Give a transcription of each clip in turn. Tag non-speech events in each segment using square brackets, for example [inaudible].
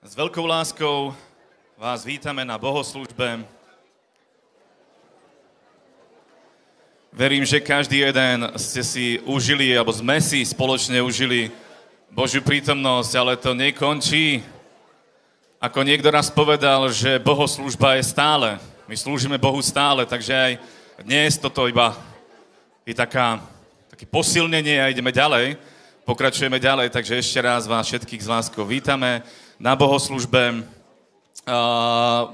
S veľkou láskou vás vítame na bohoslužbe. Verím, že každý jeden ste si užili, alebo sme si spoločne užili Božiu prítomnosť, ale to nekončí. Ako niekto raz povedal, že bohoslužba je stále. My slúžime Bohu stále, takže aj dnes toto iba je taká, také posilnenie a ideme ďalej. Pokračujeme ďalej, takže ešte raz vás všetkých z láskou vítame na bohoslužbe.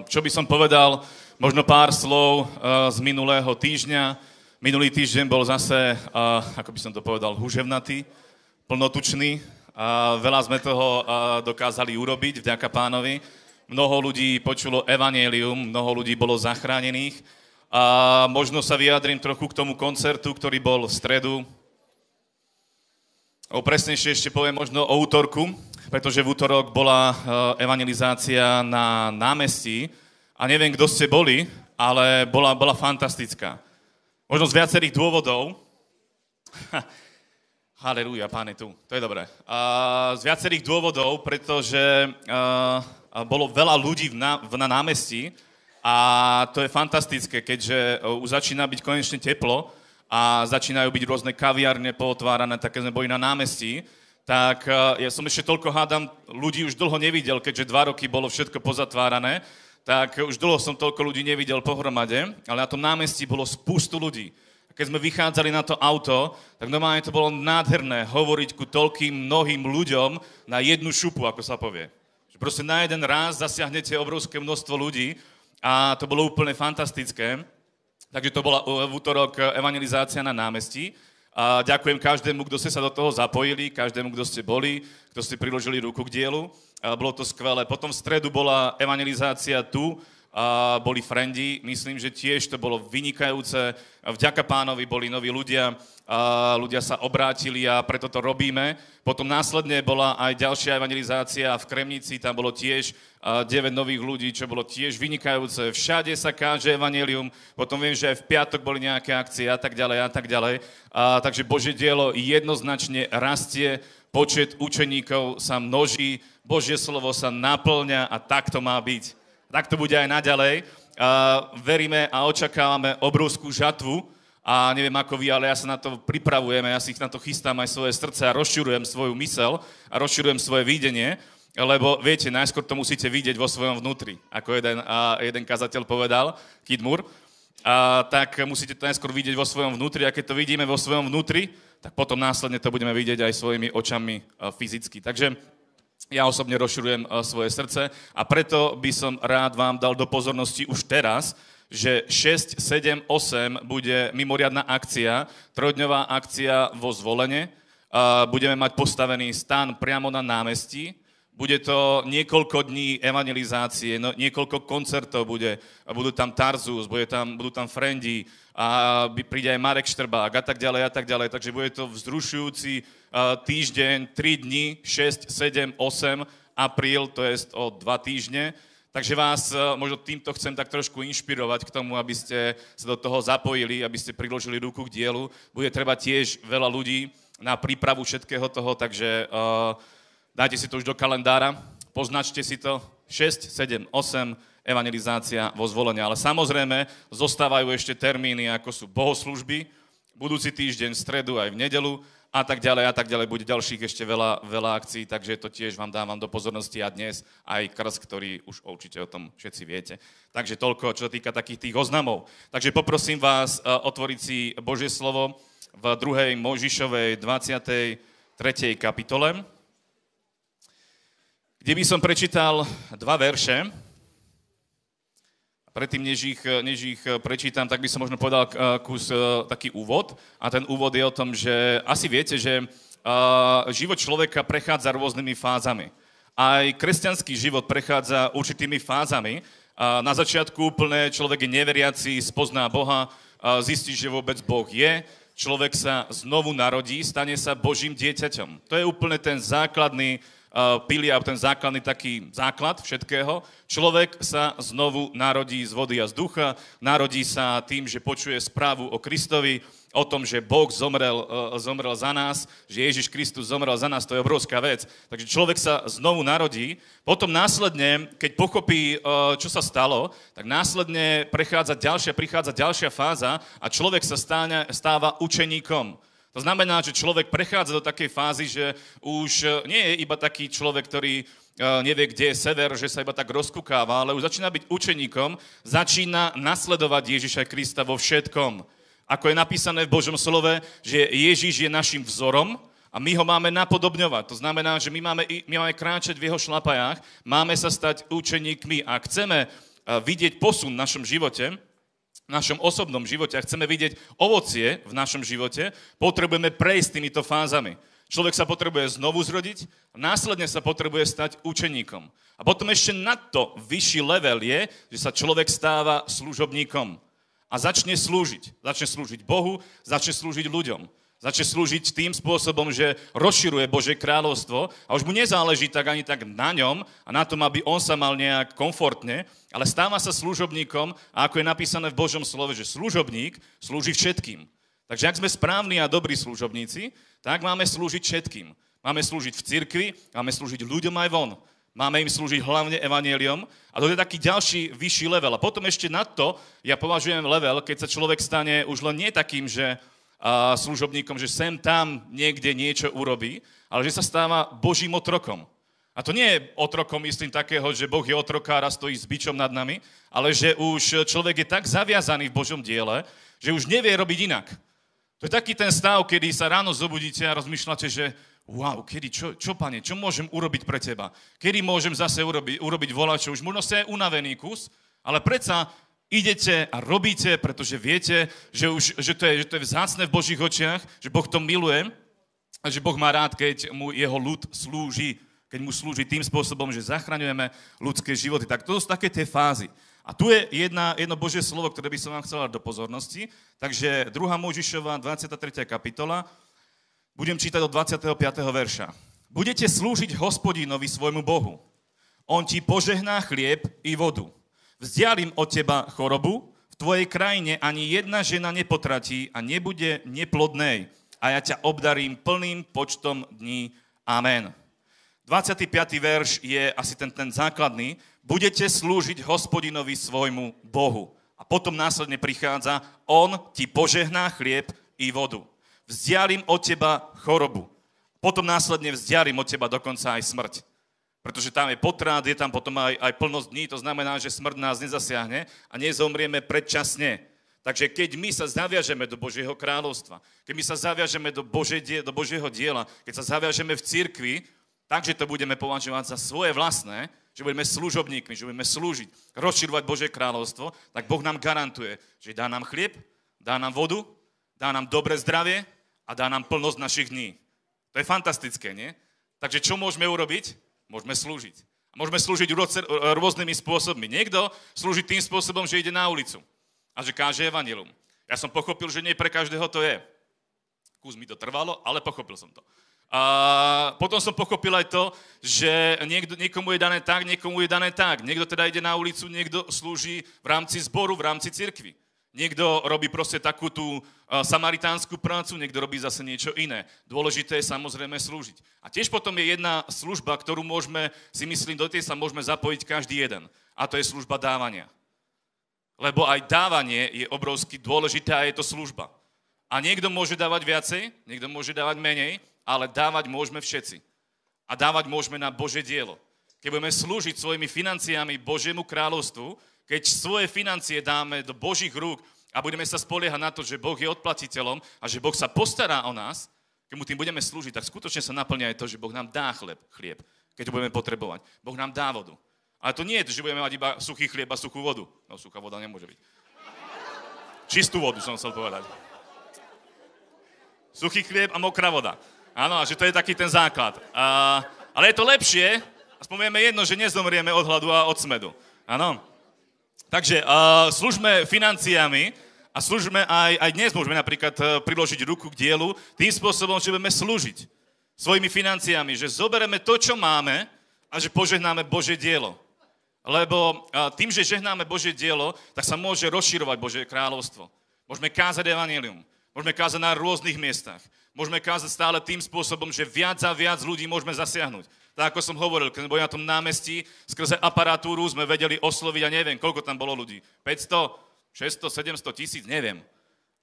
Čo by som povedal, možno pár slov z minulého týždňa. Minulý týždeň bol zase, ako by som to povedal, huževnatý, plnotučný. Veľa sme toho dokázali urobiť, vďaka pánovi. Mnoho ľudí počulo evanelium, mnoho ľudí bolo zachránených. A možno sa vyjadrím trochu k tomu koncertu, ktorý bol v stredu. O presnejšie ešte poviem možno o útorku, pretože v útorok bola evangelizácia na námestí a neviem, kto ste boli, ale bola, bola fantastická. Možno z viacerých dôvodov. [laughs] Halelúja, pán je tu. To je dobré. Uh, z viacerých dôvodov, pretože uh, bolo veľa ľudí na, na námestí a to je fantastické, keďže už začína byť konečne teplo a začínajú byť rôzne kaviarne pootvárané, také sme boli na námestí tak ja som ešte toľko hádam, ľudí už dlho nevidel, keďže dva roky bolo všetko pozatvárané, tak už dlho som toľko ľudí nevidel pohromade, ale na tom námestí bolo spustu ľudí. A keď sme vychádzali na to auto, tak normálne to bolo nádherné hovoriť ku toľkým mnohým ľuďom na jednu šupu, ako sa povie. Že proste na jeden raz zasiahnete obrovské množstvo ľudí a to bolo úplne fantastické. Takže to bola v útorok evangelizácia na námestí. A ďakujem každému, kto ste sa do toho zapojili, každému, kto ste boli, kto ste priložili ruku k dielu. A bolo to skvelé. Potom v stredu bola evangelizácia tu, a boli frendi, myslím, že tiež to bolo vynikajúce. Vďaka pánovi boli noví ľudia, a ľudia sa obrátili a preto to robíme. Potom následne bola aj ďalšia evangelizácia v Kremnici, tam bolo tiež 9 nových ľudí, čo bolo tiež vynikajúce. Všade sa káže evanelium, potom viem, že aj v piatok boli nejaké akcie a tak ďalej a tak ďalej. A, takže Božie dielo jednoznačne rastie, počet učeníkov sa množí, Božie slovo sa naplňa a tak to má byť. Tak to bude aj naďalej. Uh, veríme a očakávame obrovskú žatvu a neviem ako vy, ale ja sa na to pripravujem, ja si na to chystám aj svoje srdce a rozširujem svoju mysel a rozširujem svoje videnie, lebo viete, najskôr to musíte vidieť vo svojom vnútri, ako jeden, uh, jeden kazateľ povedal, Kid Moore, a, tak musíte to najskôr vidieť vo svojom vnútri a keď to vidíme vo svojom vnútri, tak potom následne to budeme vidieť aj svojimi očami uh, fyzicky. Takže ja osobne rozširujem svoje srdce a preto by som rád vám dal do pozornosti už teraz, že 6, 7, 8 bude mimoriadná akcia, trojdňová akcia vo zvolenie. Budeme mať postavený stan priamo na námestí. Bude to niekoľko dní evangelizácie, no, niekoľko koncertov bude. Budú tam Tarzus, bude tam, budú tam Frendi, a príde aj Marek Štrbák a tak ďalej a tak ďalej. Takže bude to vzrušujúci týždeň, 3 dní, 6, 7, 8, apríl, to je o dva týždne. Takže vás možno týmto chcem tak trošku inšpirovať k tomu, aby ste sa do toho zapojili, aby ste priložili ruku k dielu. Bude treba tiež veľa ľudí na prípravu všetkého toho, takže uh, dajte si to už do kalendára, poznačte si to 6, 7, 8, evangelizácia vo zvolení. Ale samozrejme zostávajú ešte termíny, ako sú bohoslužby, budúci týždeň, v stredu aj v nedelu, a tak ďalej a tak ďalej. Bude ďalších ešte veľa, veľa akcií, takže to tiež vám dávam do pozornosti a dnes aj krst, ktorý už určite o tom všetci viete. Takže toľko, čo týka takých tých oznamov. Takže poprosím vás uh, otvoriť si Božie slovo v 2. Možišovej 23. kapitole, kde by som prečítal dva verše, predtým, než ich, než ich prečítam, tak by som možno povedal uh, kus uh, taký úvod. A ten úvod je o tom, že asi viete, že život človeka prechádza rôznymi fázami. Aj kresťanský život prechádza určitými fázami. Na začiatku úplne človek je neveriaci, spozná Boha, zistí, že vôbec Boh je, človek sa znovu narodí, stane sa Božím dieťaťom. To je úplne ten základný pilia, ten základný taký základ všetkého. Človek sa znovu narodí z vody a z ducha, narodí sa tým, že počuje správu o Kristovi, o tom, že Boh zomrel, e, zomrel za nás, že Ježiš Kristus zomrel za nás, to je obrovská vec. Takže človek sa znovu narodí, potom následne, keď pochopí, e, čo sa stalo, tak následne prechádza ďalšia, prichádza ďalšia fáza a človek sa stáva učeníkom. To znamená, že človek prechádza do takej fázy, že už e, nie je iba taký človek, ktorý nevie, kde je sever, že sa iba tak rozkukáva, ale už začína byť učeníkom, začína nasledovať Ježiša Krista vo všetkom ako je napísané v Božom slove, že Ježíš je našim vzorom a my ho máme napodobňovať. To znamená, že my máme, my máme kráčať v jeho šlapajách, máme sa stať učeníkmi a chceme vidieť posun v našom živote, v našom osobnom živote a chceme vidieť ovocie v našom živote, potrebujeme prejsť týmito fázami. Človek sa potrebuje znovu zrodiť následne sa potrebuje stať učeníkom. A potom ešte na to vyšší level je, že sa človek stáva služobníkom a začne slúžiť. Začne slúžiť Bohu, začne slúžiť ľuďom. Začne slúžiť tým spôsobom, že rozširuje Bože kráľovstvo a už mu nezáleží tak ani tak na ňom a na tom, aby on sa mal nejak komfortne, ale stáva sa služobníkom a ako je napísané v Božom slove, že služobník slúži všetkým. Takže ak sme správni a dobrí služobníci, tak máme slúžiť všetkým. Máme slúžiť v cirkvi, máme slúžiť ľuďom aj von. Máme im slúžiť hlavne evanieliom. A to je taký ďalší vyšší level. A potom ešte na to ja považujem level, keď sa človek stane už len nie takým, že služobníkom, že sem tam niekde niečo urobí, ale že sa stáva Božím otrokom. A to nie je otrokom, myslím, takého, že Boh je otrokár a stojí s bičom nad nami, ale že už človek je tak zaviazaný v Božom diele, že už nevie robiť inak. To je taký ten stav, kedy sa ráno zobudíte a rozmýšľate, že wow, kedy, čo, čo pane, čo môžem urobiť pre teba? Kedy môžem zase urobiť, urobiť volačo? Už možno ste unavený kus, ale predsa idete a robíte, pretože viete, že, už, že, to je, že to je vzácne v Božích očiach, že Boh to miluje a že Boh má rád, keď mu jeho ľud slúži, keď mu slúži tým spôsobom, že zachraňujeme ľudské životy. Tak to sú také tie fázy. A tu je jedna, jedno Božie slovo, ktoré by som vám chcel dať do pozornosti. Takže 2. Možišova, 23. kapitola, budem čítať od 25. verša. Budete slúžiť hospodinovi svojmu Bohu. On ti požehná chlieb i vodu. Vzdialím od teba chorobu, v tvojej krajine ani jedna žena nepotratí a nebude neplodnej. A ja ťa obdarím plným počtom dní. Amen. 25. verš je asi ten, ten základný. Budete slúžiť hospodinovi svojmu Bohu. A potom následne prichádza, on ti požehná chlieb i vodu vzdialím od teba chorobu. Potom následne vzdialím od teba dokonca aj smrť. Pretože tam je potrát, je tam potom aj, aj plnosť dní, to znamená, že smrť nás nezasiahne a nezomrieme predčasne. Takže keď my sa zaviažeme do Božieho kráľovstva, keď my sa zaviažeme do, Bože, do Božieho diela, keď sa zaviažeme v cirkvi, takže to budeme považovať za svoje vlastné, že budeme služobníkmi, že budeme slúžiť, rozširovať Božie kráľovstvo, tak Boh nám garantuje, že dá nám chlieb, dá nám vodu, dá nám dobré zdravie, a dá nám plnosť našich dní. To je fantastické, nie? Takže čo môžeme urobiť? Môžeme slúžiť. Môžeme slúžiť rôznymi spôsobmi. Niekto slúži tým spôsobom, že ide na ulicu a že káže evanilum. Ja som pochopil, že nie pre každého to je. Kus mi to trvalo, ale pochopil som to. A potom som pochopil aj to, že niekto, niekomu je dané tak, niekomu je dané tak. Niekto teda ide na ulicu, niekto slúži v rámci zboru, v rámci cirkvi. Niekto robí proste takú tú samaritánsku prácu, niekto robí zase niečo iné. Dôležité je samozrejme slúžiť. A tiež potom je jedna služba, ktorú môžeme, si myslím, do tej sa môžeme zapojiť každý jeden. A to je služba dávania. Lebo aj dávanie je obrovsky dôležité a je to služba. A niekto môže dávať viacej, niekto môže dávať menej, ale dávať môžeme všetci. A dávať môžeme na Bože dielo. Keď budeme slúžiť svojimi financiami Božiemu kráľovstvu, keď svoje financie dáme do Božích rúk a budeme sa spoliehať na to, že Boh je odplatiteľom a že Boh sa postará o nás, keď mu tým budeme slúžiť, tak skutočne sa naplňa aj to, že Boh nám dá chleb, chlieb, keď ho budeme potrebovať. Boh nám dá vodu. Ale to nie je, že budeme mať iba suchý chlieb a suchú vodu. No, suchá voda nemôže byť. Čistú vodu som chcel povedať. Suchý chlieb a mokrá voda. Áno, a že to je taký ten základ. A, ale je to lepšie, aspoň vieme jedno, že nezomrieme od hladu a od smedu. Áno. Takže uh, služme financiami a služme aj, aj dnes môžeme napríklad uh, priložiť ruku k dielu tým spôsobom, že budeme slúžiť. svojimi financiami, že zobereme to, čo máme a že požehnáme Božie dielo. Lebo tým, že žehnáme Božie dielo, tak sa môže rozširovať Božie kráľovstvo. Môžeme kázať evanilium. Môžeme kázať na rôznych miestach. Môžeme kázať stále tým spôsobom, že viac a viac ľudí môžeme zasiahnuť. Tak ako som hovoril, keď sme boli na tom námestí, skrze aparatúru sme vedeli osloviť, a neviem, koľko tam bolo ľudí. 500, 600, 700 tisíc, neviem.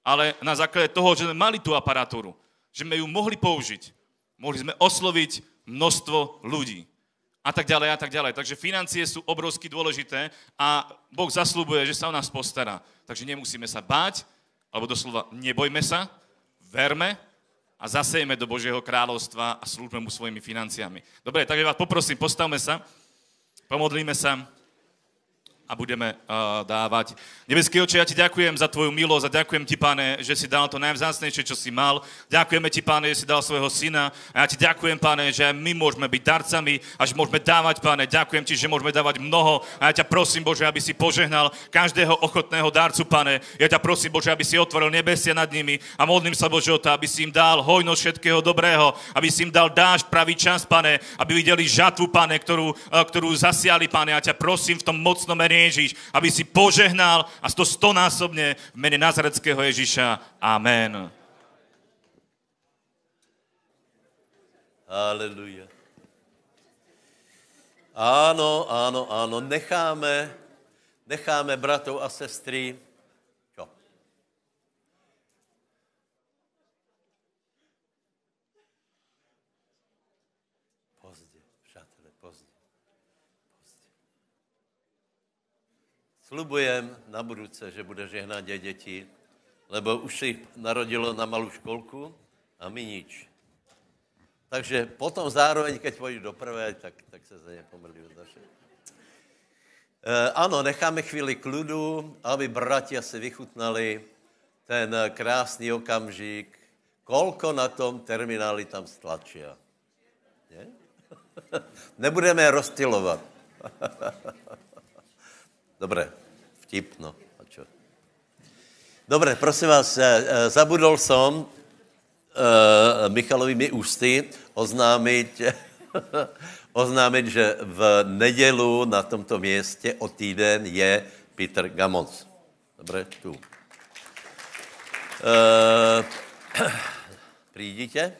Ale na základe toho, že sme mali tú aparatúru, že sme ju mohli použiť, mohli sme osloviť množstvo ľudí. A tak ďalej, a tak ďalej. Takže financie sú obrovsky dôležité a Boh zaslúbuje, že sa o nás postará. Takže nemusíme sa báť, alebo doslova nebojme sa, verme a zasejme do Božieho kráľovstva a slúžme mu svojimi financiami. Dobre, takže vás poprosím, postavme sa, pomodlíme sa a budeme uh, dávať. Nebeský oče, ja ti ďakujem za tvoju milosť a ďakujem ti, pane, že si dal to najvzácnejšie, čo si mal. Ďakujeme ti, pane, že si dal svojho syna a ja ti ďakujem, pane, že my môžeme byť darcami a že môžeme dávať, pane. Ďakujem ti, že môžeme dávať mnoho a ja ťa prosím, Bože, aby si požehnal každého ochotného darcu, pane. Ja ťa prosím, Bože, aby si otvoril nebesia nad nimi a modlím sa, Bože, o to, aby si im dal hojnosť všetkého dobrého, aby si im dal dážď pravý čas, pane, aby videli žatvu, pane, ktorú, ktorú zasiali, pane. Ja ťa prosím v tom mocnom mene Ježíš, aby si požehnal a to stonásobne v mene Nazareckého Ježíša. Amen. Aleluja. Áno, áno, áno, necháme, necháme bratov a sestry, čo? Pozdě, přátelé, pozdě. Slubujem na budúce, že bude žehnať aj deti, lebo už si narodilo na malú školku a my nič. Takže potom zároveň, keď pôjdu do prvé, tak, tak se za ně pomrlí naše. E, ano, necháme chvíli kludu, aby bratia si vychutnali ten krásný okamžik, kolko na tom termináli tam stlačia. Nie? [laughs] Nebudeme rozstylovat. [laughs] Dobré, vtip, no. A čo? Dobré, prosím vás, zabudol som uh, Michalovými ústy oznámit, [laughs] oznámit, že v nedělu na tomto městě o týden je Peter Gamons. Dobré, tu. [clears throat] Uh, Přijdíte?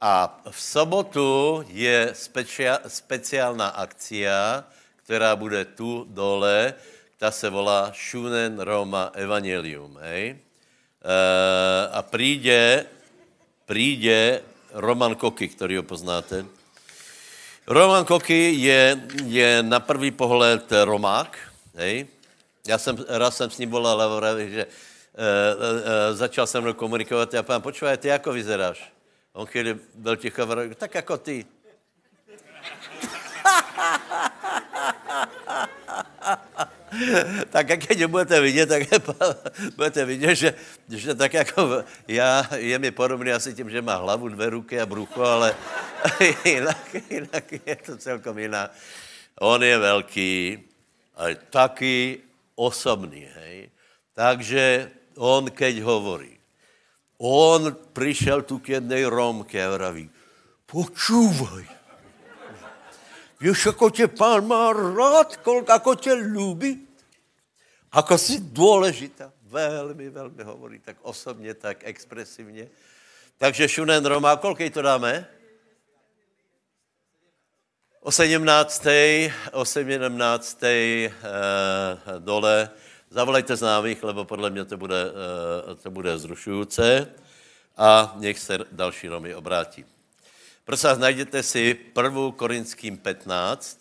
A v sobotu je speciál, speciálna akcia, která bude tu dole, ta se volá Shunen Roma Evangelium, hej? E, a přijde, přijde Roman Koky, který ho poznáte. Roman Koky je, je na první pohled Romák, hej? Já jsem, raz jsem s ním volal, že e, e, začal se mnou komunikovat a pán, počúvaj, ty jako vyzeráš? On chvíli byl ticho, tak jako ty. [laughs] [laughs] tak jak keď budete vidět, tak budete vidět, že, že tak jako já, je mi podobný asi tím, že má hlavu, dvě ruky a brucho, ale [laughs] jinak, jinak je to celkom jiná. On je velký, ale taky osobný, hej. Takže on, keď hovorí, on přišel tu k jednej Romke a vraví, počúvaj, Víš, jako tě pán má rád, kolik jako tě lubí. Ako jsi důležitá. Velmi, velmi hovorí, tak osobně, tak expresivně. Takže Šunen Roma, kolik to dáme? O 17. O 17. Eh, dole. Zavolejte známých, lebo podle mě to bude, eh, to bude zrušující. A nech se další Romy obrátí. Prosím najděte si 1. Korinským 15.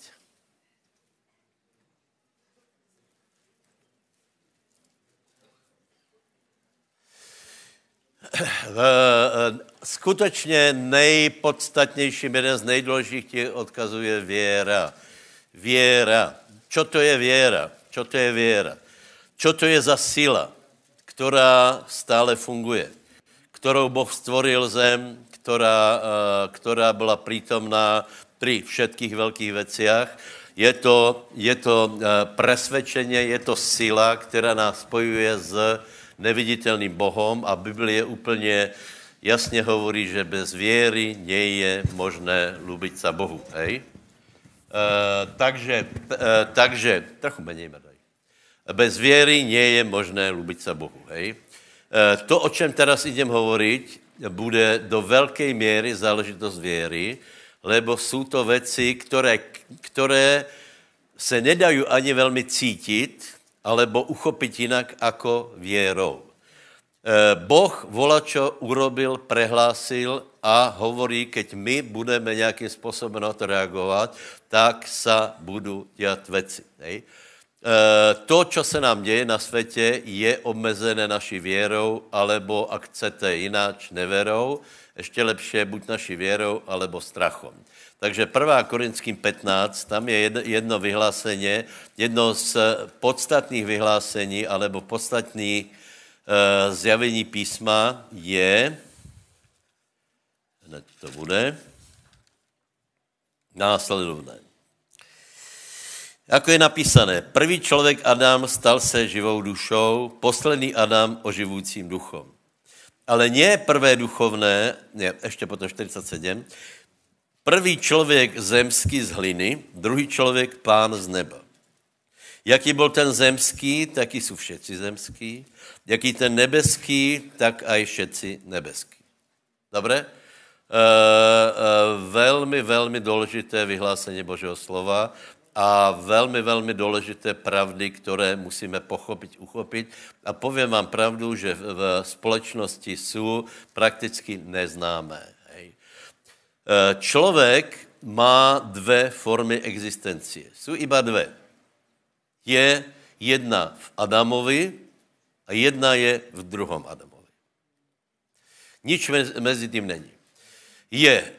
Skutečně nejpodstatnějším, jeden z nejdůležitějších odkazů je věra. Věra. Čo to je věra? Čo to je věra? Čo to je za sila, která stále funguje? Kterou Boh stvoril zem, která, eh, která byla prítomná pri všetkých velkých veciach. Je to, je to eh, presvedčenie, je to sila, která nás spojuje s neviditelným Bohom a Biblie úplně jasně hovorí, že bez věry je možné lubit sa Bohu. Hej? Uh, takže, uh, takže, trochu méně daj. Bez věry je možné lubit sa Bohu. Hej? Uh, to, o čem teraz idem hovoriť, bude do velké míry záležitost věry, lebo jsou to věci, které, které se nedají ani velmi cítit, alebo uchopit jinak jako věrou. Eh, boh volačo urobil, prehlásil a hovorí, keď my budeme nějakým způsobem na to reagovat, tak sa budou dělat věci. Eh, to, co se nám děje na světě, je omezené naší věrou, alebo, ak chcete jináč, neverou. Ještě lepší buď naší věrou, alebo strachom. Takže 1. Korinským 15, tam je jedno vyhlásení, jedno z podstatných vyhlásení, alebo podstatných uh, zjavení písma je, hned to bude, následovné. Jako je napísané, první člověk Adam stal se živou dušou, poslední Adam oživujícím duchom. Ale nie prvé duchovné, ne, ještě potom 47, první člověk zemský z hliny, druhý člověk pán z neba. Jaký byl ten zemský, taky jsou všetci zemský. Jaký ten nebeský, tak aj všetci nebeský. Dobré? E, e, velmi, velmi důležité vyhlásení Božího slova a velmi, velmi důležité pravdy, které musíme pochopit, uchopit. A povím vám pravdu, že v společnosti jsou prakticky neznámé. Hej. E, člověk má dvě formy existencie. Jsou iba dvě. Je jedna v Adamovi a jedna je v druhom Adamovi. Nič mezi tím není. Je,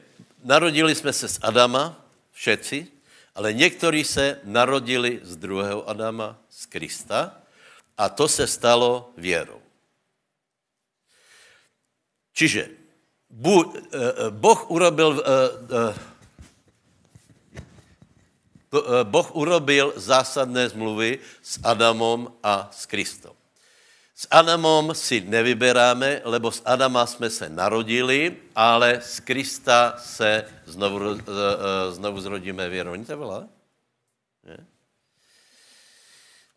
narodili jsme se z Adama, všetci, ale někteří se narodili z druhého Adama, z Krista, a to se stalo věrou. Čiže eh, eh, Boh urobil, eh, boh urobil zásadné zmluvy s Adamom a s Kristom. S Adamom si nevyberáme, lebo z Adama jsme se narodili, ale z Krista se znovu, znovu zrodíme věrou. Není to byla?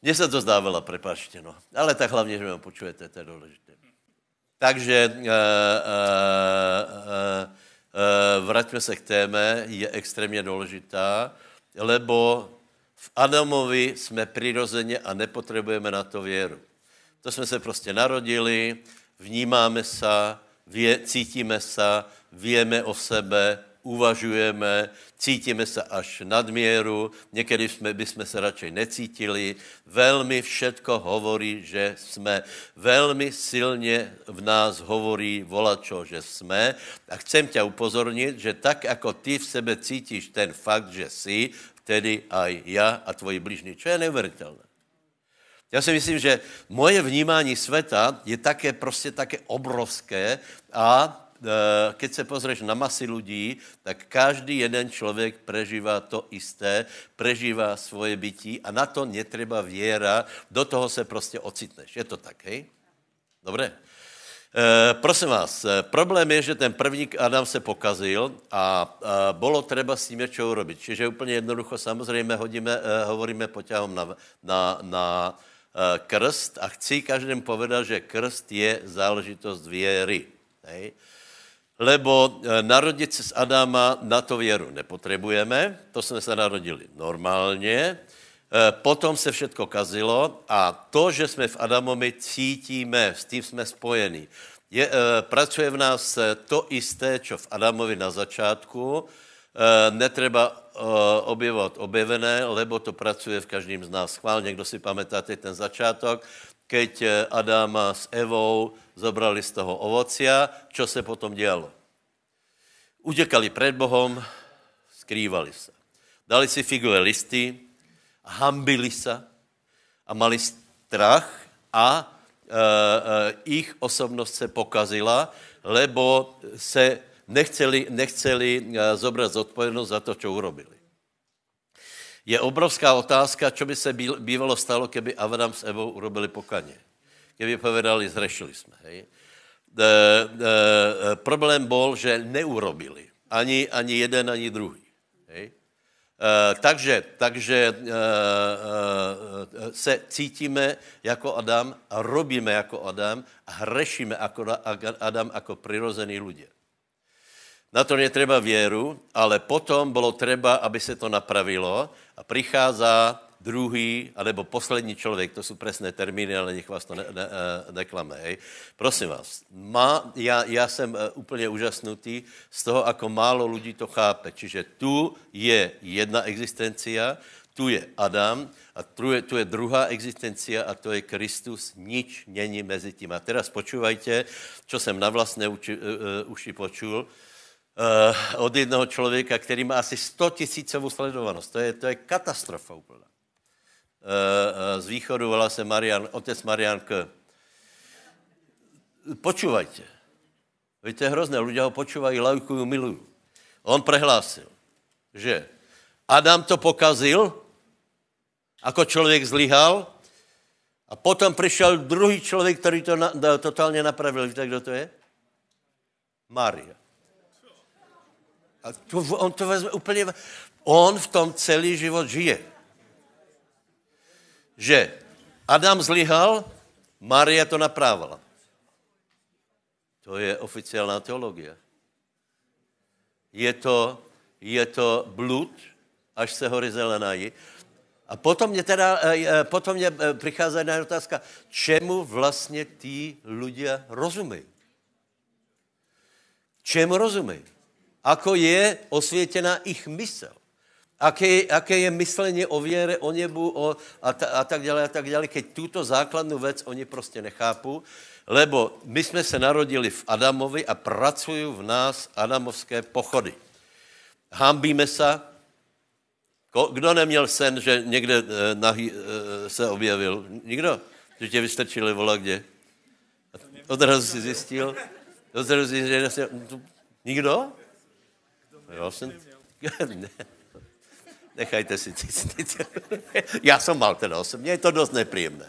Mně se to zdávalo, prepačte, no. Ale tak hlavně, že mě počujete, to je důležité. Takže uh, uh, uh, vraťme se k téme, je extrémně důležitá, lebo v Adamovi jsme přirozeně a nepotřebujeme na to věru. To jsme se prostě narodili, vnímáme se, cítíme se, víme o sebe, uvažujeme, cítíme se až nadměru, někdy jsme, bychom se radši necítili. Velmi všetko hovorí, že jsme, velmi silně v nás hovorí volačo, že jsme. A chcem tě upozornit, že tak, jako ty v sebe cítíš ten fakt, že jsi, tedy aj já a tvoji bližní, čo je neuvěřitelné. Já si myslím, že moje vnímání světa je také prostě také obrovské a keď se pozřeš na masy lidí, tak každý jeden člověk prežívá to isté, prežívá svoje bytí a na to netreba věra, do toho se prostě ocitneš. Je to tak, hej? Dobré. E, prosím vás, e, problém je, že ten první Adam se pokazil a e, bylo třeba s tím něco urobiť. Čiže úplně jednoducho, samozřejmě hodíme, e, hovoríme poťahom na, na, na Eh, krst a chci každému povedat, že krst je záležitost věry. Hej? Lebo eh, narodit se z Adama na to věru nepotřebujeme, to jsme se narodili normálně, eh, potom se všetko kazilo a to, že jsme v Adamovi cítíme, s tím jsme spojeni. Je, pracuje v nás to isté, čo v Adamovi na začátku, netreba Eh, objevovat objevené, lebo to pracuje v každém z nás. Chvál, někdo si pamätáte ten začátek, keď eh, Adama s Evou zobrali z toho ovocia, čo se potom dělo? Utěkali před Bohom, skrývali se. Dali si figové listy, hambili se a mali strach a e, e, osobnost se pokazila, lebo se nechceli, nechceli eh, zobrat zodpovědnost za to, co urobili. Je obrovská otázka, co by se bývalo stalo, keby Adam s Evou urobili pokaně. Keby povedali, zrešili jsme. Hej? e, problém bol, že neurobili. Ani, ani jeden, ani druhý. Hej? E, takže takže e, e, se cítíme jako Adam a robíme jako Adam a hrešíme jako Adam jako přirozený lidé. Na to netreba věru, ale potom bylo třeba, aby se to napravilo a přichází druhý, alebo poslední člověk, to jsou presné termíny, ale nech vás to ne, ne, eh, neklame. Hej. Prosím vás, má, já, já jsem eh, úplně úžasnutý z toho, ako málo lidí to chápe. Čiže tu je jedna existencia, tu je Adam a tu je, tu je druhá existencia a to je Kristus. Nič není mezi tím. A teraz počúvajte, čo jsem na vlastné uči, uh, uši počul uh, od jednoho člověka, který má asi 100 tisícovou sledovanost. To je, to je katastrofa úplná. Uh, z východu volá se Marian, otec Marian K. Počúvajte. Víte, hrozné, lidé ho počúvají, lajkují, milují. On prehlásil, že Adam to pokazil, ako člověk zlyhal, a potom přišel druhý člověk, který to na, totálně napravil. Víte, kdo to je? Maria. A to, on to vezme úplně... On v tom celý život žije. Že Adam zlyhal, Maria to napravila. To je oficiální teologie. Je to, je to blud, až se hory zelenají. A potom mě teda, eh, eh, potom mě eh, přichází jedna otázka, čemu vlastně tí lidé rozumějí? Čemu rozumějí? Ako je osvětěna ich mysl? Aké, aké je myslení o věre, o nebu o, a, ta, a tak dále, a tak dále, keď tuto základnou věc oni prostě nechápu, lebo my jsme se narodili v Adamovi a pracují v nás adamovské pochody. Hambíme se, kdo neměl sen, že někde eh, nahý, eh, se objevil? Nikdo? Že tě vystrčili vola kde? Odrazu si zjistil? Odrazu si zjistil, že Nikdo? Já jsem... [laughs] Nechajte si [laughs] Já jsem mal teda osobně, je to dost nepříjemné.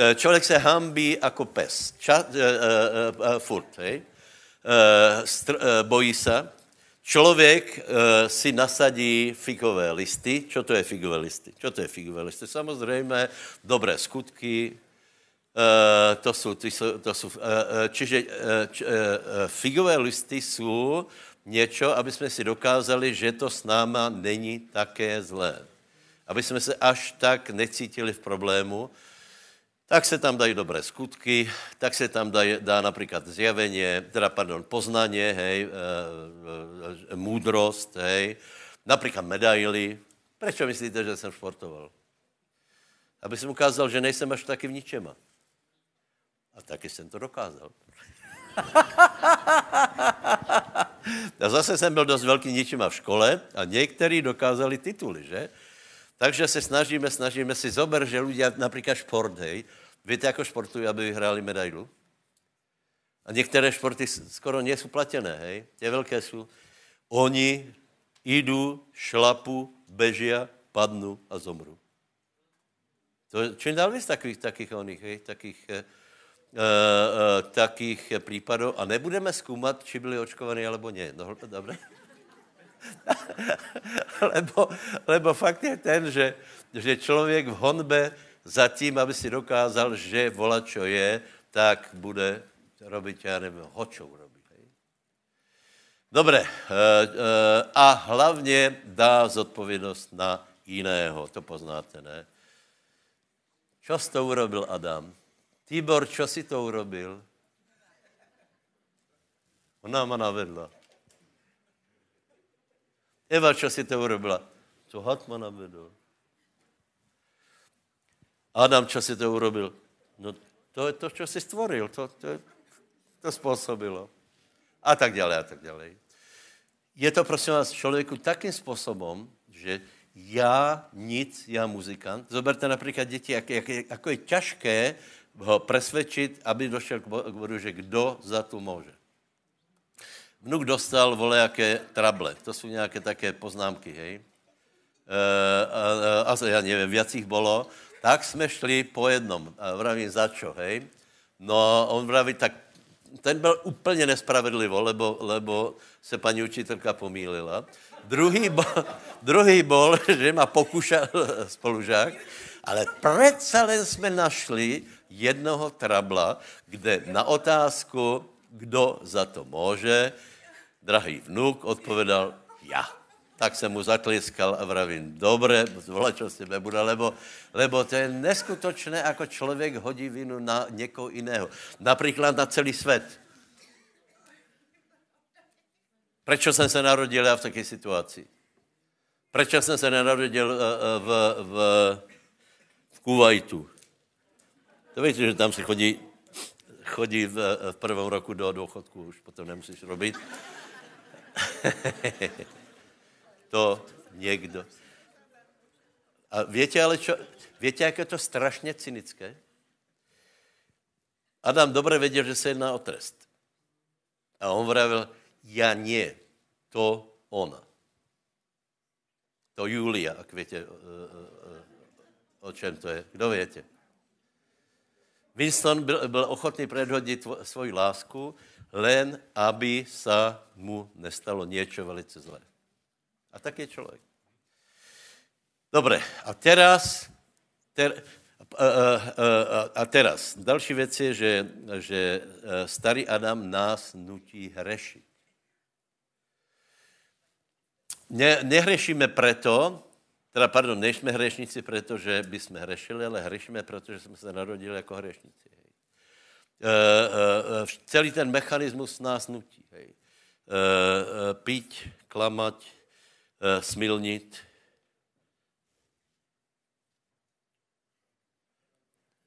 Eh, člověk se hambí jako pes. Ča, uh, uh, uh, furt, hej. Uh, str, uh, bojí se, Člověk uh, si nasadí figové listy. Čo to je figové listy? Čo to je figové listy? Samozřejmě dobré skutky, uh, to jsou, to jsou, to jsou uh, čiže uh, č, figové listy jsou něco, aby jsme si dokázali, že to s náma není také zlé. Aby jsme se až tak necítili v problému, tak se tam dají dobré skutky, tak se tam dá, dá například zjavení, teda pardon, poznání, hej, e, e, můdrost, hej, například medaily. Proč myslíte, že jsem športoval? Aby jsem ukázal, že nejsem až taky v ničem. A taky jsem to dokázal. [laughs] a zase jsem byl dost velký ničima v škole a někteří dokázali tituly, že? Takže se snažíme, snažíme si zober, že lidé například šport, hej, víte, jako športují, aby vyhráli medailu? A některé športy skoro nejsou platěné, hej, tě velké jsou. Oni jdu, šlapu, bežia, padnu a zomru. To, čím dál víc takových, takých oných, hej, takých, eh, takých případů a nebudeme zkoumat, či byli očkovaní, alebo ne. No, dobré? [laughs] lebo, lebo fakt je ten, že, že člověk v honbe zatím, aby si dokázal, že vola, čo je, tak bude robit, já nevím, hočou robit. Dobré. Uh, a hlavně dá zodpovědnost na jiného. To poznáte, ne? S to urobil Adam? Tibor, čo si to urobil? Ona ma navedla. Eva, čo si to urobila? To had ma navedl. Adam, čo si to urobil? No to je to, čo si stvoril. To, to, to způsobilo. A tak dále, a tak dále. Je to, prosím vás, člověku takým způsobem, že já nic, já muzikant. Zoberte například děti, jak, jak, jako je těžké ho presvědčit, aby došel k bodu, že kdo za to může. Vnuk dostal volejaké trable, to jsou nějaké také poznámky, hej. E, a, a, já nevím, viac jich bylo, tak jsme šli po jednom, a vravím za čo, hej. No, on vraví, tak ten byl úplně nespravedlivo, lebo, lebo se paní učitelka pomýlila. Druhý bol, [laughs] druhý bol, [laughs] že ma pokúšal [laughs] spolužák, ale predsa len jsme našli jednoho trabla, kde na otázku, kdo za to může, drahý vnuk odpovedal ja. Tak jsem mu zatliskal a vravím, dobré, volat, čo s tebe bude, lebo, lebo to je neskutočné, ako člověk hodí vinu na někoho jiného. Například na celý svět. Proč jsem se narodil já v také situaci? Proč jsem se nenarodil eh, eh, v, v, v Kuwaitu? To víte, že tam se chodí, chodí v, v prvom roku do důchodku, už potom nemusíš robit. [laughs] to někdo. A víte, ale čo, víte, jak je to strašně cynické? Adam dobře věděl, že se jedná o trest. A on vravil, já nie, to ona. To Julia, jak víte, o čem to je. Kdo víte? Winston byl, byl ochotný předhodit svoji lásku, len aby sa mu nestalo něco velice zlé. A tak je člověk. Dobré, a teraz, ter, a, a, a, a teraz, další věc je, že, že starý Adam nás nutí hřešit. Ne, nehrešíme preto, teda pardon, nejsme hřešníci proto, že bychom hřešili, ale hřešíme proto, že jsme se narodili jako hřešníci. E, e, celý ten mechanismus nás nutí. Hej. E, e, pít, klamat, e, smilnit,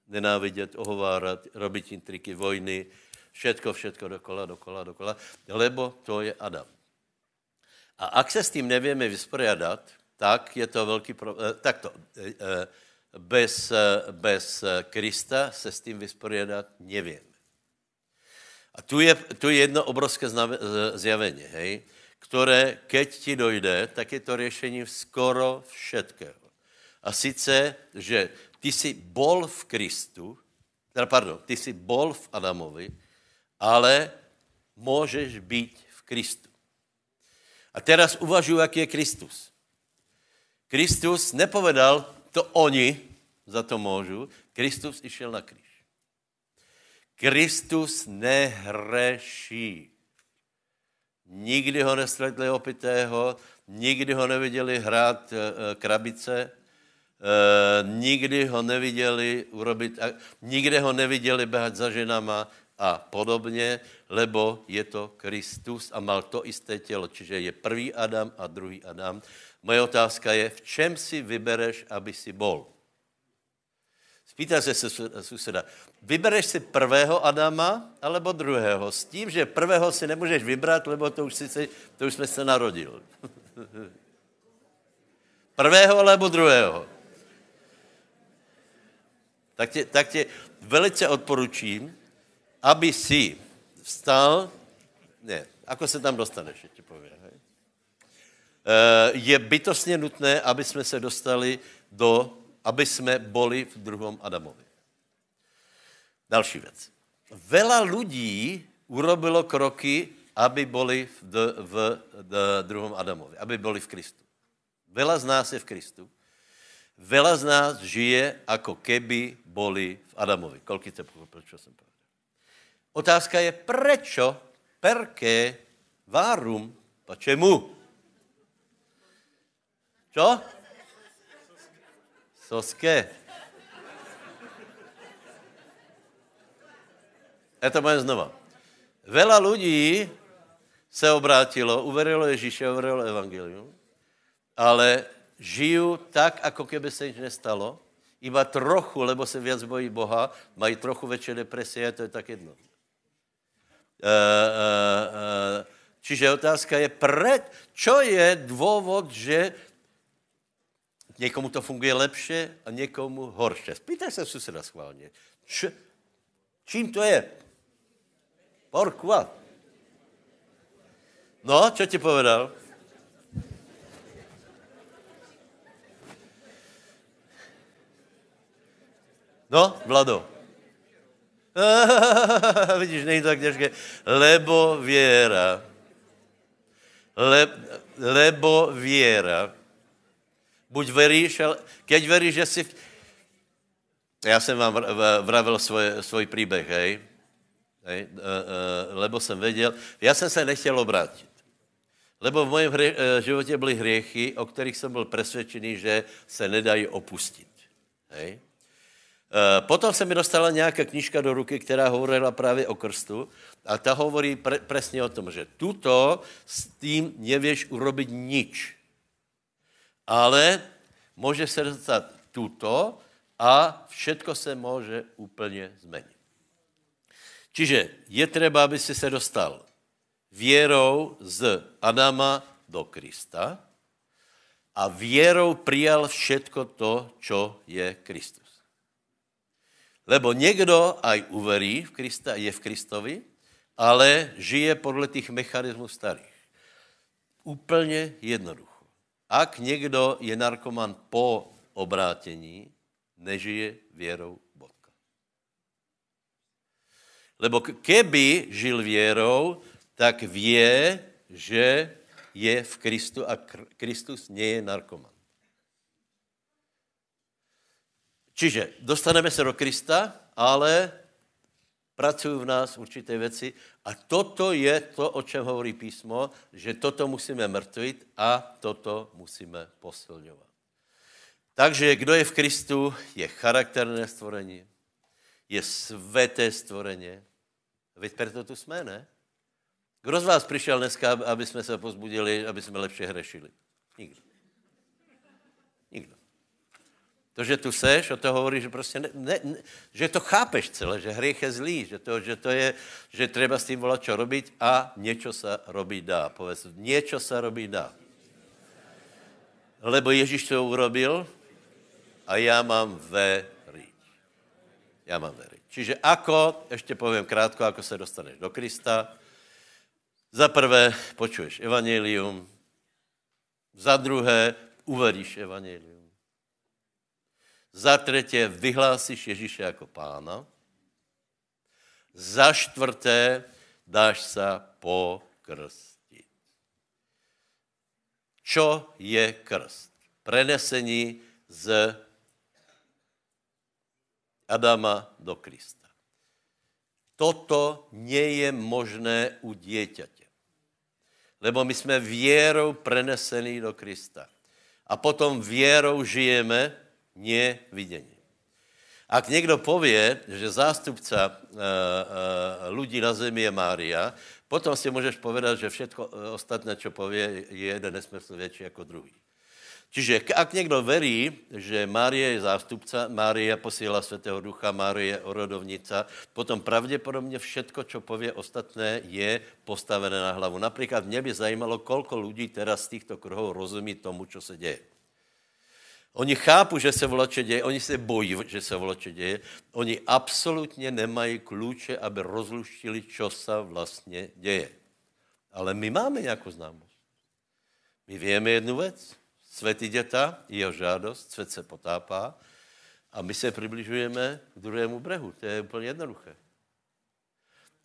nenávidět, ohovárat, robit intriky, vojny, všetko, všetko dokola, dokola, dokola, lebo to je Adam. A ak se s tím nevíme vysporiadat, tak je to velký problém. Tak to, bez, bez Krista se s tím vysporiadat nevíme. A tu je, tu je jedno obrovské zjavení, hej, které, keď ti dojde, tak je to řešení skoro všetkého. A sice, že ty jsi bol v Kristu, teda pardon, ty jsi bol v Adamovi, ale můžeš být v Kristu. A teraz uvažuji, jaký je Kristus. Kristus nepovedal, to oni za to můžu, Kristus išel na kříž. Kristus nehreší. Nikdy ho nestretli opitého, nikdy ho neviděli hrát e, krabice, e, nikdy ho neviděli urobit, nikdy ho neviděli běhat za ženama, a podobně, lebo je to Kristus a mal to isté tělo, čiže je první Adam a druhý Adam. Moje otázka je, v čem si vybereš, aby si bol? Spýtaj se suseda, vybereš si prvého Adama alebo druhého? S tím, že prvého si nemůžeš vybrat, lebo to už, si, to už jsme se narodil. [laughs] prvého alebo druhého? Tak tě, tak tě velice odporučím, aby si vstal, ne, ako se tam dostaneš, ti povím, je bytostně nutné, aby jsme se dostali do, aby jsme boli v druhom Adamovi. Další věc. Vela lidí urobilo kroky, aby boli v, d, v d, druhom Adamovi, aby boli v Kristu. Vela z nás je v Kristu. Vela z nás žije, jako keby boli v Adamovi. Kolik jste pochopili, co jsem povedal? Otázka je, prečo, perché, várum, pa čemu? Čo? Soské. Já to povím znova. Vela lidí se obrátilo, uverilo Ježíše, uverilo evangelium, ale žiju tak, jako keby se nic nestalo, iba trochu, lebo se víc bojí Boha, mají trochu větší depresie, to je tak jedno. Eh, eh, eh, čiže otázka je, pred, čo je důvod, že někomu to funguje lepše a někomu horše. Spýtaj se suseda schválně. Č, čím to je? Porkva. No, čo ti povedal? No, Vlado. [laughs] Vidíš, není to tak těžké. Lebo věra. Le, lebo věra. Buď veríš, ale keď veríš, že si... Já jsem vám vravil svoj, svůj příběh, hej? hej? E, e, lebo jsem věděl, já jsem se nechtěl obrátit. Lebo v mém hře, e, životě byly hriechy, o kterých jsem byl přesvědčený, že se nedají opustit. Hej? Potom se mi dostala nějaká knižka do ruky, která hovorila právě o krstu a ta hovorí pre, přesně o tom, že tuto s tím nevěš urobit nič. Ale může se dostat tuto a všetko se může úplně změnit. Čiže je třeba, aby si se dostal věrou z Adama do Krista a věrou přijal všetko to, čo je Kristus. Lebo někdo aj uverí v Krista, je v Kristovi, ale žije podle těch mechanismů starých. Úplně jednoducho. Ak někdo je narkoman po obrátění, nežije věrou bodka. Lebo keby žil věrou, tak vě, že je v Kristu a Kristus nie je narkoman. Čiže dostaneme se do Krista, ale pracují v nás určité věci a toto je to, o čem hovorí písmo, že toto musíme mrtvit a toto musíme posilňovat. Takže kdo je v Kristu, je charakterné stvorení, je světé stvorení. Veď proto tu jsme, ne? Kdo z vás přišel dneska, aby jsme se pozbudili, aby jsme lepše hrešili? Nikdo. To, že tu seš, o to hovorí, že prostě ne, ne, ne, že to chápeš celé, že hriech je zlý, že to, že to je, že treba s tím volat čo robiť a něco se robí dá. Povedz, něco se robí dá. Lebo Ježíš to urobil a já mám veriť. Já mám veriť. Čiže ako, ještě povím krátko, ako se dostaneš do Krista. Za prvé počuješ evangelium, za druhé uveríš evangelium. Za třetí vyhlásíš Ježíše jako pána. Za čtvrté dáš se pokrstit. Čo je krst? Prenesení z Adama do Krista. Toto nie je možné u dieťaťa. Lebo my jsme věrou prenesení do Krista. A potom věrou žijeme nie vidění. Ak někdo pově, že zástupca uh, uh, lidí na zemi je Mária, potom si můžeš povedat, že všechno ostatné, co pově, je jeden nesmysl větší jako druhý. Čiže ak někdo verí, že Márie je zástupca, Mária posílá Svatého Ducha, Márie je orodovnica, potom pravděpodobně všetko, co pově ostatné, je postavené na hlavu. Například mě by zajímalo, kolko lidí teraz z těchto kruhů rozumí tomu, co se děje. Oni chápu, že se volače děje, oni se bojí, že se volače děje. Oni absolutně nemají klíče, aby rozluštili, co se vlastně děje. Ale my máme nějakou známost. My víme jednu věc. Světý děta, jeho žádost, svět se potápá a my se přibližujeme k druhému brehu. To je úplně jednoduché.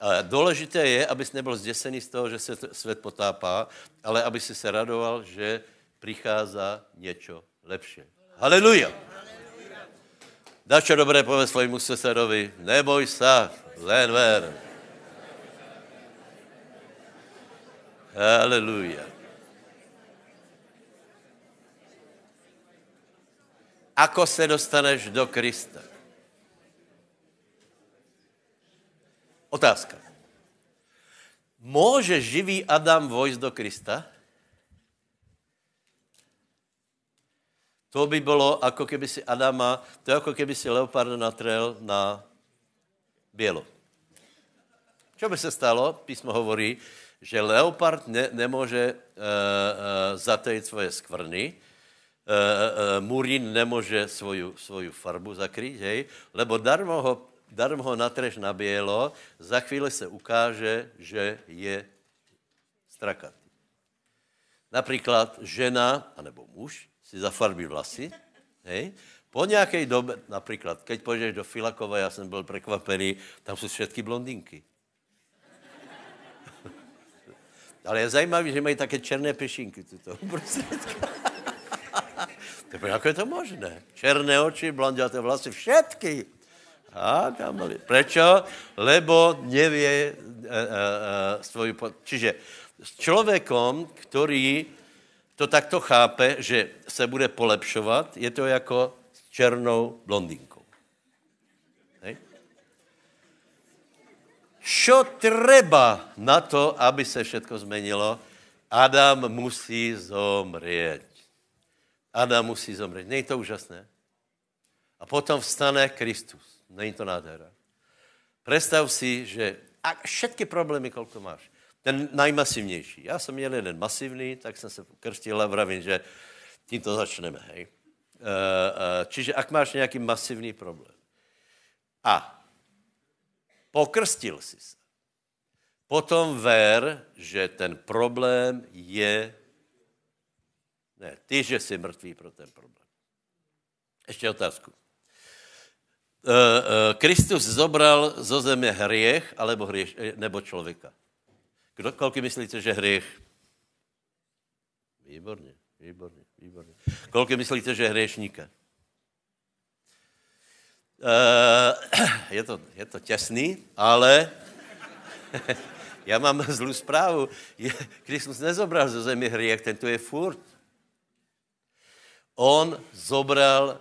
A důležité je, abys nebyl zděsený z toho, že se svět potápá, ale aby si se radoval, že přichází něco lepší. Haleluja. Dačo dobré povedz svojmu susedovi, neboj se, len ver. Haleluja. Ako se dostaneš do Krista? Otázka. Může živý Adam vojsť do Krista? To by bylo, jako keby si Adama, to je jako keby si leopard natrel na bělo. Co by se stalo? Písmo hovorí, že leopard ne, nemůže uh, uh, zatejit svoje skvrny, uh, uh, murín nemůže svoju, svoju farbu zakrýt, hej? lebo darmo ho, darmo ho natreš na bělo, za chvíli se ukáže, že je strakatý. Například žena, anebo muž, si zafarbí vlasy, hej, Po nějaké době, například, keď půjdeš do Filakova, já jsem byl překvapený, tam jsou všetky blondinky. [laughs] Ale je zajímavé, že mají také černé pešinky tuto uprostředka. [laughs] jako je to možné? Černé oči, blondiaté vlasy, všetky. A tam byli. Prečo? Lebo nevie e, e, e, svoju... Čiže s člověkom, který to takto chápe, že se bude polepšovat, je to jako s černou blondinkou. Čo treba na to, aby se všetko zmenilo? Adam musí zomřít. Adam musí zomřít. Není to úžasné? A potom vstane Kristus. Není to nádhera. Představ si, že a všetky problémy, kolko máš, ten najmasivnější. Já jsem měl jeden masivní, tak jsem se krstil a vravím, že tím to začneme, hej. E, e, čiže ak máš nějaký masivní problém a pokrstil si se, potom ver, že ten problém je, ne, ty, že jsi mrtvý pro ten problém. Ještě otázku. E, Kristus zobral zo země hriech alebo hrieš, nebo člověka? Kdo, kolik myslíte, že hřích? Výborně, výborně, výborně. Kolik myslíte, že hřešníka? Uh, je, to, je to těsný, ale [laughs] já mám zlou zprávu. Kristus nezobral ze zemi hriech, ten tu je furt. On zobral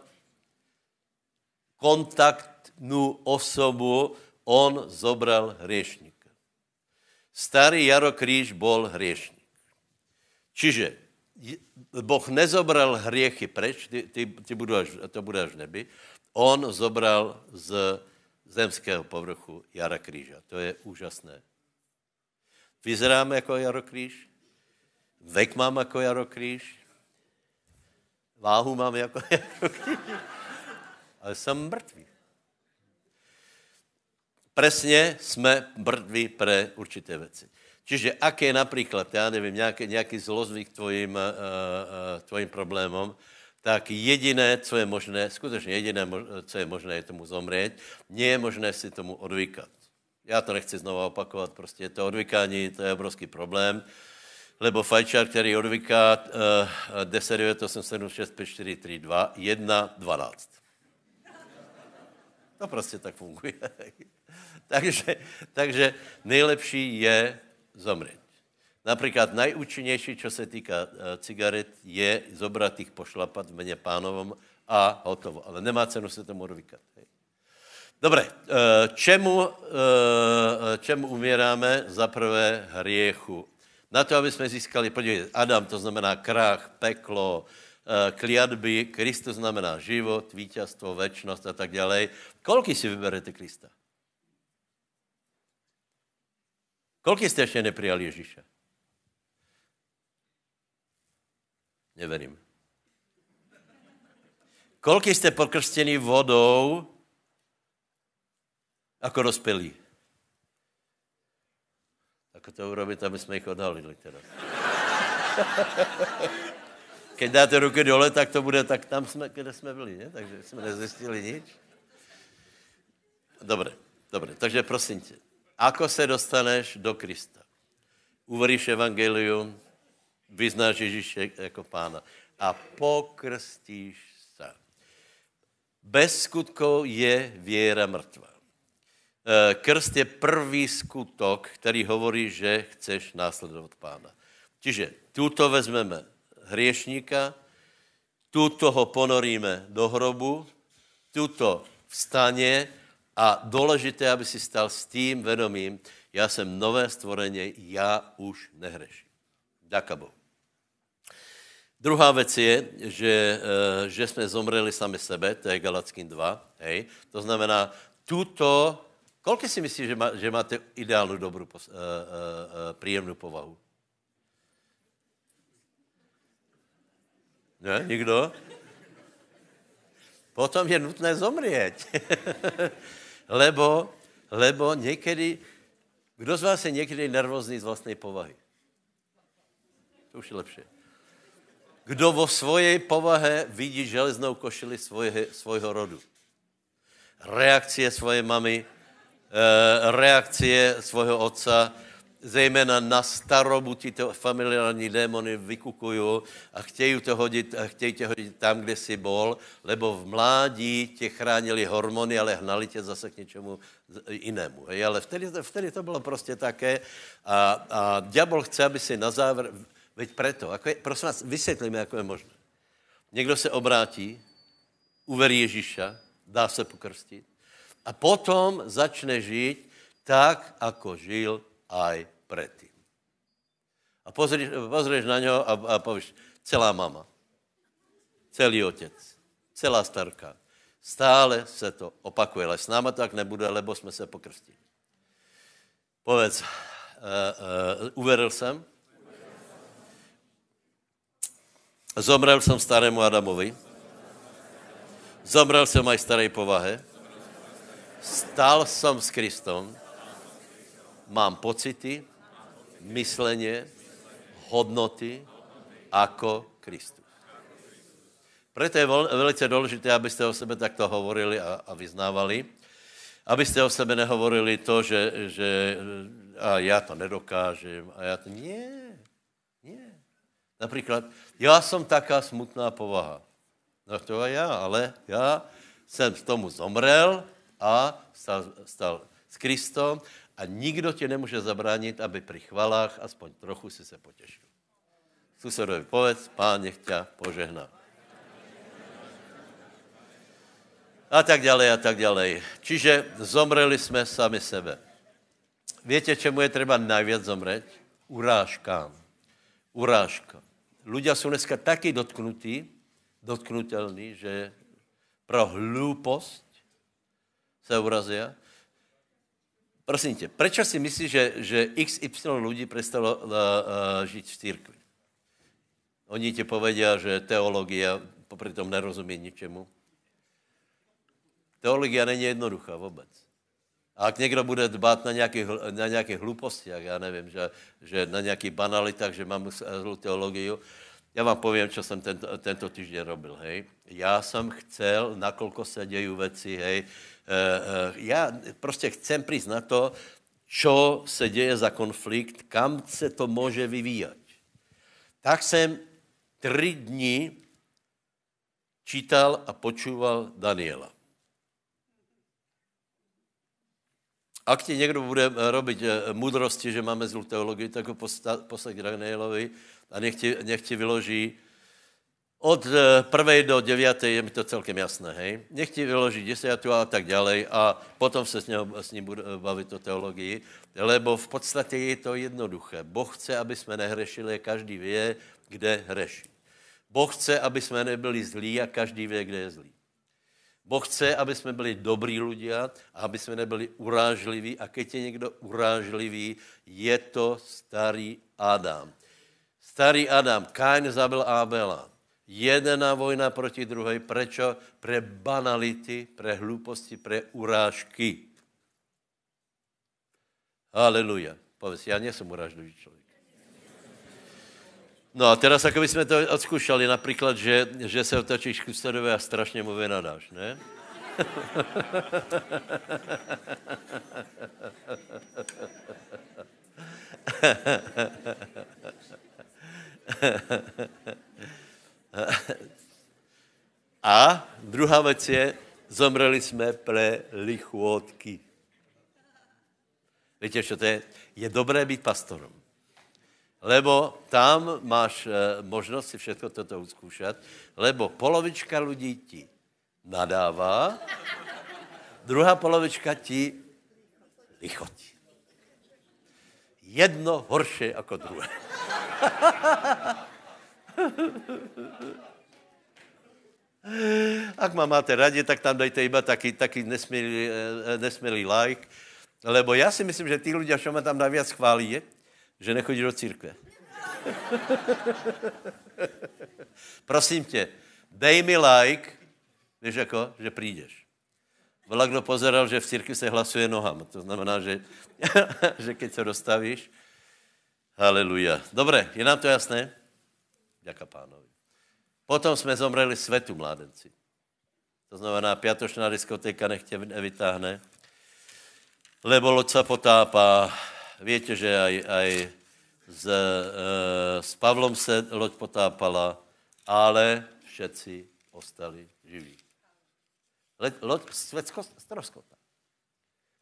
kontaktnou osobu, on zobral hriešník. Starý Jaro Kríž bol hriešník. Čiže Boh nezobral hriechy preč, ty, ty, ty budou až, to bude až v nebi, on zobral z zemského povrchu Jara Kríža. To je úžasné. Vyzeráme jako Jaro Kríž, vek mám jako Jaro Kríž, váhu mám jako [laughs] Jaro Kríž, ale jsem mrtvý. Presně jsme mrtví pre určité věci. Čiže ak je například, já nevím, nějaký, nějaký zlozvyk tvojím, uh, uh, tvojím problémom, tak jediné, co je možné, skutečně jediné, co je možné, je tomu zomřít. Nie je možné si tomu odvykat. Já to nechci znovu opakovat, prostě to odvykání, to je obrovský problém, lebo fajčár, který odvyká uh, 10, 9, 8, 7, 6, 5, 4, 3, 2, 1, 12. To prostě tak funguje. [laughs] takže, takže nejlepší je zomřít. Například nejúčinnější, co se týká uh, cigaret, je zobrat jich, pošlapat v meně pánovom a hotovo. Ale nemá cenu se tomu odvykat. Dobré, uh, čemu, uh, čemu umíráme? Za prvé hriechu. Na to, aby jsme získali, podívejte, Adam, to znamená krach, peklo, kliatby, Kristus znamená život, vítězstvo, večnost a tak dále. Kolik si vyberete Krista? Kolik jste ještě neprijali Ježíše? Neverím. Kolik jste pokrstěni vodou jako dospělí? Tak to urobit, aby jsme jich odhalili teda. [laughs] Keď dáte ruky dole, tak to bude, tak tam jsme, kde jsme byli, ne? takže jsme nezjistili nic. Dobré, dobré, takže prosím tě, Ako se dostaneš do Krista? Uveríš evangelium, vyznáš Ježíše jako pána a pokrstíš se. Bez skutkov je věra mrtvá. Eh, krst je prvý skutok, který hovorí, že chceš následovat pána. Čiže tuto vezmeme hriešníka, tuto ho ponoríme do hrobu, tuto vstane a důležité, aby si stal s tím vedomím, já jsem nové stvorení, já už nehreším. Ďaká Bohu. Druhá věc je, že, eh, že jsme zomřeli sami sebe, to je Galackým 2, hej. To znamená, tuto, kolik si myslíš, že, má, že máte ideálnu, dobrou, uh, uh, příjemnou povahu? Ne, nikdo? Potom je nutné zomřít. [laughs] lebo, lebo někdy, kdo z vás je někdy nervózní z vlastní povahy? To už je lepší. Kdo vo svojej povahe vidí železnou košili svojho, svojho rodu. Reakcie svojej mamy, eh, reakcie svojho otca, zejména na starobu tyto familiární démony vykukují a chtějí to hodit, a chtějí tě hodit tam, kde jsi bol, lebo v mládí tě chránili hormony, ale hnali tě zase k něčemu jinému. Hej? Ale vtedy, vtedy to bylo prostě také a, a diabol chce, aby si na závěr, veď preto, jako je, prosím vás, vysvětlíme, jako je možné. Někdo se obrátí, uverí Ježíša, dá se pokrstit a potom začne žít tak, ako žil aj predtým. A pozrieš, pozrieš na ňo a, a povíš, celá mama, celý otec, celá starka, stále se to opakuje, ale s náma tak nebude, lebo jsme se pokrstili. Povedz, uh, uh, uveril jsem, zomrel jsem starému Adamovi, zomrel jsem aj starej povahe, stál jsem s Kristom, mám pocity, mysleně, hodnoty jako Kristus. Proto je velice důležité, abyste o sebe takto hovorili a, a vyznávali. Abyste o sebe nehovorili to, že, že a já to nedokážem a já to... Nie, nie. Například, já jsem taká smutná povaha. No to a já, ale já jsem k tomu zomrel a stal, stal s Kristom a nikdo tě nemůže zabránit, aby při chvalách aspoň trochu si se potěšil. Susedovi povedz, pán nech tě požehná. A tak dále, a tak dále. Čiže zomreli jsme sami sebe. Víte, čemu je třeba najviac zomřet? Urážkám. Urážka. Ľudia jsou dneska taky dotknutí, dotknutelní, že pro hloupost se urazí. Prosím tě, proč si myslíš, že, že XY lidí přestalo uh, uh, žít v církvi? Oni ti povedí, že teologie popri tom nerozumí ničemu. Teologie není jednoduchá vůbec. A ak někdo bude dbát na nějakých, na nějakých hlupostiach, já nevím, že, že na nějakých banalitách, že mám zlou teologii, já vám povím, co jsem tento, tento týden robil, hej. Já jsem chcel, nakolko se dějí věci, hej, já prostě chcem přijít na to, čo se děje za konflikt, kam se to může vyvíjet. Tak jsem tři dny čítal a počúval Daniela. Ak ti někdo bude eh, mudrosti, že máme zlou teologii, tak ho poslať Danielovi a nech ti, nech vyloží od eh, prvej do deviatej je mi to celkem jasné, hej. Nech ti vyloží desiatu a tak ďalej a potom se s, ním, s ním budu bavit o teologii, lebo v podstatě je to jednoduché. Boh chce, aby jsme nehrešili, každý ví, kde hreší. Boh chce, aby jsme nebyli zlí a každý ví, kde je zlý. Boh chce, aby jsme byli dobrý ľudia a aby jsme nebyli urážliví a keď je někdo urážlivý, je to starý Adam. Starý Adam, Kain zabil Abela. Jedna vojna proti druhé. Prečo? Pre banality, pre hluposti, pre urážky. Haleluja. Povedz, já nejsem urážlivý člověk. No a teraz, jako jsme to odskušali, například, že, že se otočíš k a strašně mu vynadáš, ne? [laughs] A druhá věc je, zomreli jsme pre lichvotky. Víte, co to je? Je dobré být pastorem. Lebo tam máš eh, možnost si všechno toto uskoušet, lebo polovička lidí ti nadává, druhá polovička ti lichotí. Jedno horší jako druhé. [laughs] [laughs] Ak ma máte radi, tak tam dejte iba taký, taký nesmělý, eh, nesmělý like, lebo já si myslím, že tí ľudia, čo ma tam najviac chválí, že nechodí do církve. [laughs] Prosím tě, dej mi like, víš jako, že přijdeš. Byla kdo pozeral, že v církvi se hlasuje nohama. To znamená, že, [laughs] že keď se dostavíš, haleluja. Dobré, je nám to jasné? Ďaká pánovi. Potom jsme zomreli svetu, mládenci. To znamená, pětočná diskotéka nech tě nevytáhne. Lebo loď se potápá. Víte, že aj, aj s, e, s Pavlom se loď potápala, ale všetci ostali živí. Loď svět stroskota.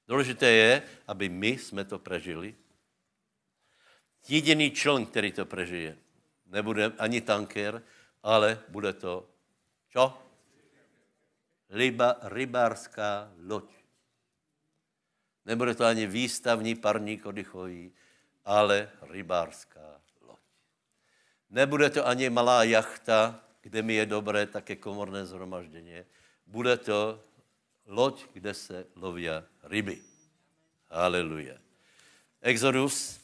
Důležité je, aby my jsme to prežili. Jediný člen, který to prežije, nebude ani tanker, ale bude to čo? Ryba, rybářská loď. Nebude to ani výstavní parník oddychový, ale rybářská loď. Nebude to ani malá jachta, kde mi je dobré, také komorné zhromaždění. Bude to loď, kde se loví ryby. Haleluja. Exodus.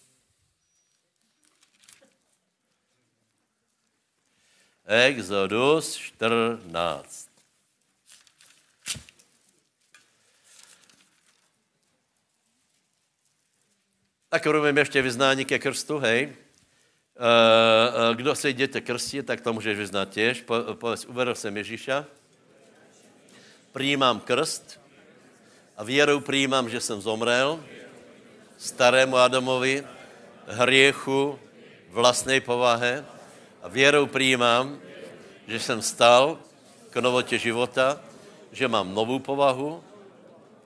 Exodus 14. Tak urobím ještě vyznání ke krstu, hej. Uh, uh, kdo se jdete krstit, tak to můžeš vyznat těž. Po, povedz, uvedl jsem Ježíša, přijímám krst a věrou přijímám, že jsem zomrel starému Adamovi, hriechu, vlastnej povahe a věrou přijímám, že jsem stal k novotě života, že mám novou povahu,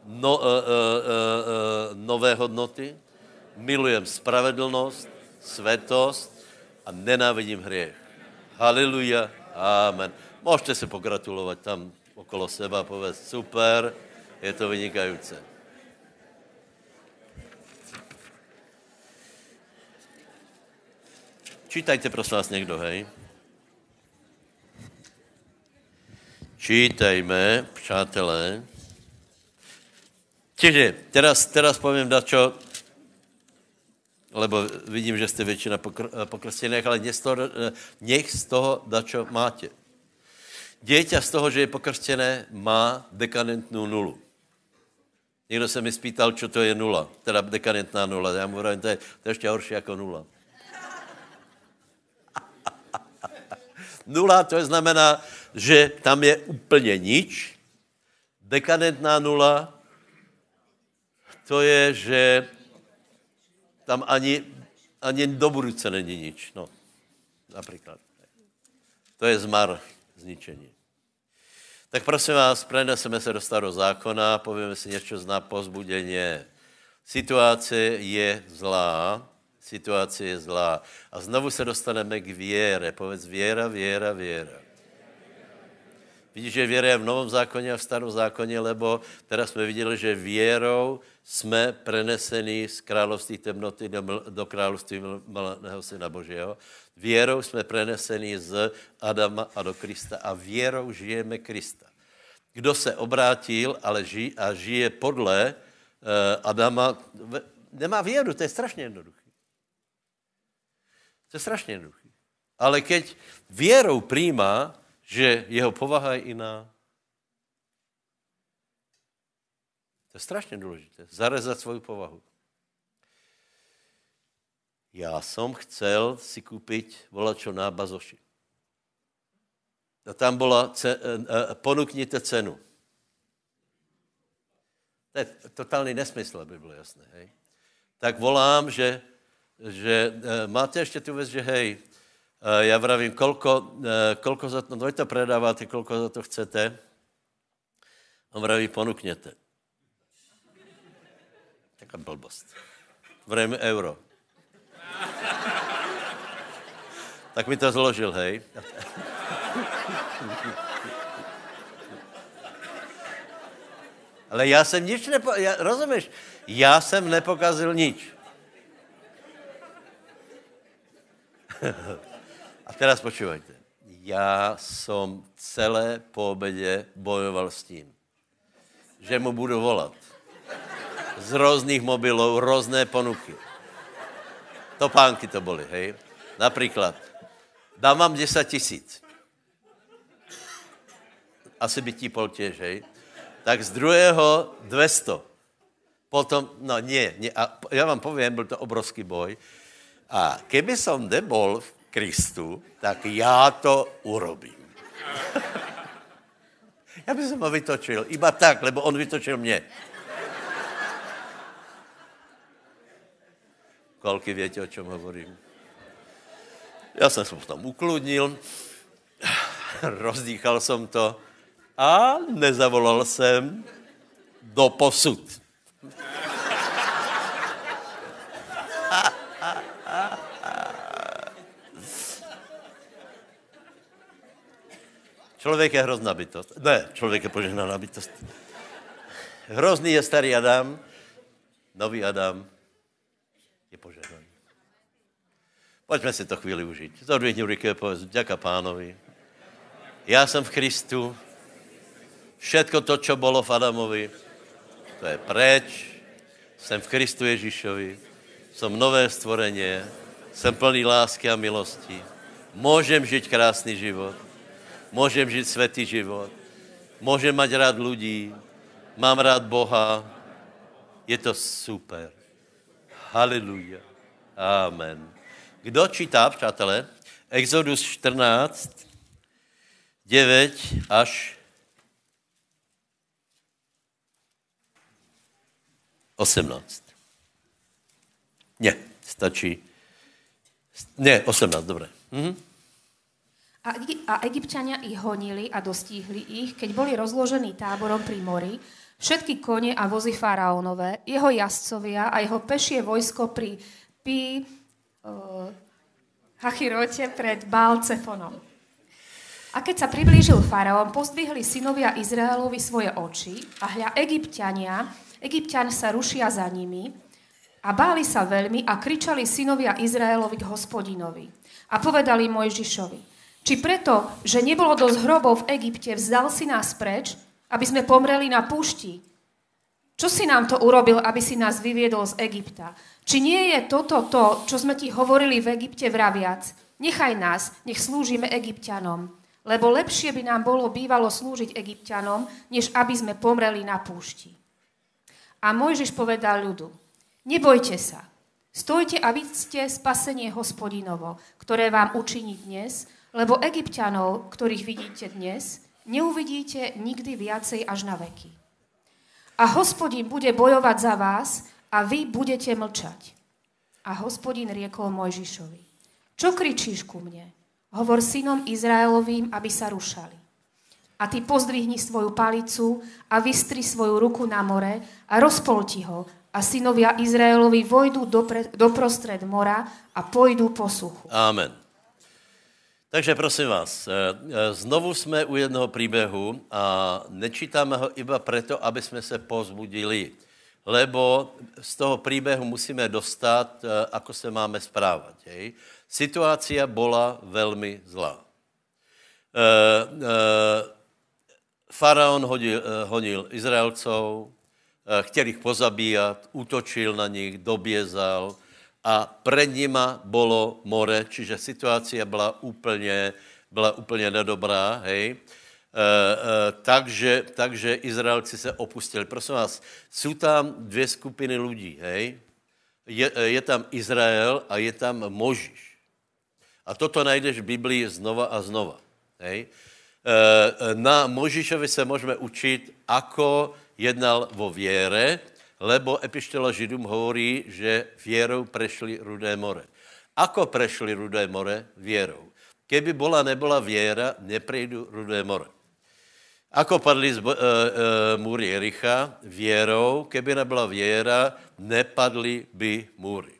no, uh, uh, uh, uh, nové hodnoty, milujem spravedlnost, svetost a nenávidím hriech. Haleluja, amen. Můžete se pogratulovat tam okolo seba, povedz, super, je to vynikající. Čítajte prosím vás někdo, hej. Čítajme, přátelé. Čiže, teraz, teraz povím dačo, lebo vidím, že jste většina pokr, pokrstených, ale nech z toho, nech z toho dačo máte. Dieťa z toho, že je pokrstené, má dekadentnou nulu. Někdo se mi spýtal, co to je nula, teda dekadentná nula. Já mu říkám, to je, to je ještě horší jako nula. Nula to je znamená, že tam je úplně nič. Dekadentná nula, to je, že tam ani, ani do budouce není nič. No, například. To je zmar, zničení. Tak prosím vás, preneseme se do starého zákona, povíme si něco zná pozbuděně. Situace je zlá, situace je zlá. A znovu se dostaneme k věre. Povedz věra, věra, věra. Vidíš, že věra je v Novom zákoně a v Starom zákoně, lebo teraz jsme viděli, že věrou jsme preneseni z království temnoty do, do království malého syna Božího. Věrou jsme preneseni z Adama a do Krista a věrou žijeme Krista. Kdo se obrátil ale ži, a žije podle uh, Adama, nemá věru, to je strašně jednoduché. To je strašně jednoduché. Ale keď věrou přijímá, že jeho povaha je jiná, to je strašně důležité. Zarezat svou povahu. Já jsem chcel si koupit volačo na bazoši. A tam byla, ce, uh, ponukněte cenu. To je totální nesmysl, aby bylo jasné. Hej. Tak volám, že, že uh, máte ještě tu věc, že hej, uh, já vravím, kolko, uh, kolko za to, to predáváte, kolko za to chcete. On vraví, ponukněte. Taká blbost. Vravím euro. tak mi to zložil, hej. Ale já jsem nič nepo... Já, rozumíš? Já jsem nepokazil nič. [laughs] A teraz počúvajte. Já jsem celé po obědě bojoval s tím, že mu budu volat. Z různých mobilů, různé ponuky. Topánky to byly, hej? Například, dám vám 10 tisíc. Asi by ti pol těž, hej? Tak z druhého 200. Potom, no nie, nie a já vám povím, byl to obrovský boj. A keby som nebol v Kristu, tak já to urobím. [laughs] Já bych ho vytočil. Iba tak, lebo on vytočil mě. Kolky větě, o čem hovorím. Já jsem se potom ukludnil, rozdýchal jsem to a nezavolal jsem do posud. Člověk je hrozná bytost. Ne, člověk je požehnaná bytost. Hrozný je starý Adam, nový Adam je požehnaný. Pojďme si to chvíli užít. Zodvihni ruky a povedz, děka pánovi. Já jsem v Kristu. Všetko to, co bylo v Adamovi, to je preč. Jsem v Kristu Ježíšovi. Jsem nové stvoreně. Jsem plný lásky a milosti. Můžem žít krásný život Můžem žít světý život. Můžem mať rád lidí. Mám rád Boha. Je to super. Haleluja. Amen. Kdo čítá, přátelé? Exodus 14, 9 až 18. Ne, stačí. Ne, 18, dobré. Mhm. A, a egyptiania ich honili a dostihli ich, keď boli rozložení táborom pri mori, všetky kone a vozy faraónové, jeho jazdcovia a jeho pešie vojsko pri Pi uh, Hachirote pred Bálcefonom. A keď sa priblížil faraón, pozdvihli synovia Izraelovi svoje oči a hľa egyptiania, egyptian sa rušia za nimi a báli sa veľmi a kričali synovia Izraelovi k hospodinovi. A povedali Mojžišovi, či preto, že nebolo dosť hrobov v Egypte, vzdal si nás preč, aby sme pomreli na púšti? Čo si nám to urobil, aby si nás vyviedol z Egypta? Či nie je toto to, čo sme ti hovorili v Egypte vraviac? Nechaj nás, nech slúžime Egyptianom. Lebo lepšie by nám bolo bývalo slúžiť Egyptianom, než aby sme pomreli na púšti. A Mojžiš povedal ľudu, nebojte sa, stojte a vidzte spasenie hospodinovo, ktoré vám učiní dnes, lebo egyptianov, ktorých vidíte dnes, neuvidíte nikdy viacej až na veky. A hospodin bude bojovať za vás a vy budete mlčať. A hospodin riekol Mojžišovi, čo kričíš ku mne? Hovor synom Izraelovým, aby sa rušali. A ty pozdvihni svoju palicu a vystri svoju ruku na more a rozpolti ho a synovia Izraelovi vojdu doprostred mora a pôjdu po suchu. Amen. Takže prosím vás, eh, eh, znovu jsme u jednoho příběhu a nečítáme ho iba proto, aby jsme se pozbudili, lebo z toho příběhu musíme dostat, eh, ako se máme správat. Hej? Situácia byla velmi zlá. Faraon hodil, honil Izraelcov, chtěl jich pozabíjat, útočil na nich, dobězal, a před nima bylo more, čiže situace byla úplně, byla úplně nedobrá, hej. E, e, takže, takže Izraelci se opustili. Prosím vás, jsou tam dvě skupiny lidí, hej. Je, je tam Izrael a je tam Možíš. A toto najdeš v Biblii znova a znova. Hej. E, na Možíšovi se můžeme učit, ako jednal vo věre, lebo epištola Židům hovorí, že věrou prešli Rudé more. Ako prešli Rudé more? Věrou. Keby bola nebola věra, neprejdu Rudé more. Ako padli z uh, uh, múry Jericha? Věrou. Keby nebyla věra, nepadly by múry.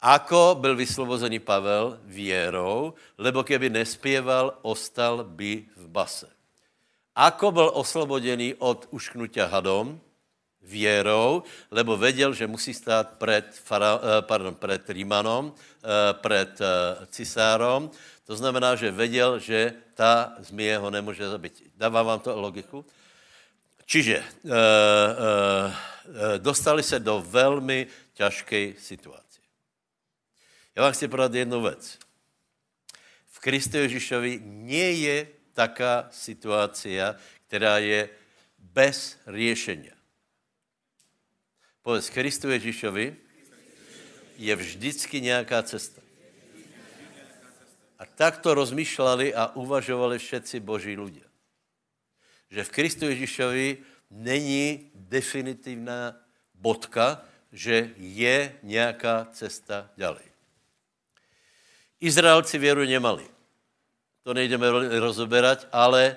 Ako byl vyslobozený Pavel? Věrou, lebo keby nespěval, ostal by v base. Ako byl oslobodený od ušknutia hadom? Věrou, lebo věděl, že musí stát před, fara, eh, pardon, před Rímanom, eh, před eh, cisárom. To znamená, že věděl, že ta zmije ho nemůže zabít. Dává vám to logiku? Čiže dostali se do velmi těžké situace. Já vám chci podat jednu věc. V Kristu Ježíšovi nie je taká situace, která je bez řešení. Povedz, Kristu Ježíšovi je vždycky nějaká cesta. A takto rozmýšľali a uvažovali všetci boží ľudia. Že v Kristu Ježíšovi není definitivná bodka, že je nějaká cesta ďalej. Izraelci věru nemali. To nejdeme rozoberať, ale e,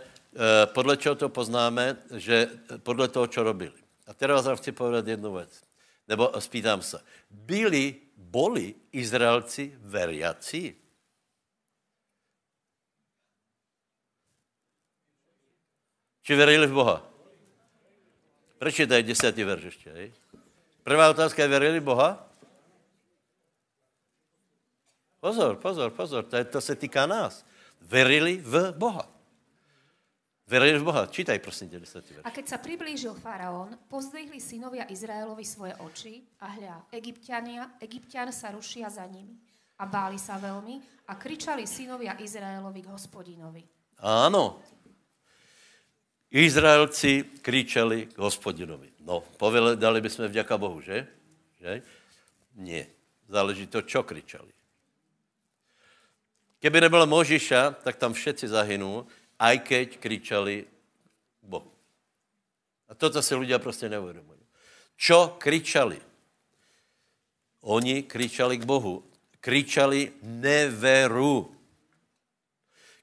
podle čeho to poznáme, že podle toho, čo robili. A teraz vám chci povedat jednu věc. Nebo spýtám se. Byli, boli Izraelci veriaci? Či verili v Boha? Prečítaj desátý verš ještě, hej? Prvá otázka je, verili Boha? Pozor, pozor, pozor, to, je, to se týká nás. Verili v Boha. Verili v Boha. Čítaj, prosím tě, desátý verš. A keď sa priblížil faraón, pozdvihli synovia Izraelovi svoje oči a hľa, Egyptiania, Egyptian sa rušia za nimi. A báli sa veľmi a kričali synovia Izraelovi k hospodinovi. Áno. Izraelci kričali k hospodinovi. No, povedali bychom vďaka Bohu, že? že? Nie. Záleží to, čo kričali. Keby nebylo Možiša, tak tam všetci zahynú, aj keď kričali k Bohu. A toto si ľudia prostě neuvědomují. Čo kričali? Oni kričali k Bohu. Kričali neveru.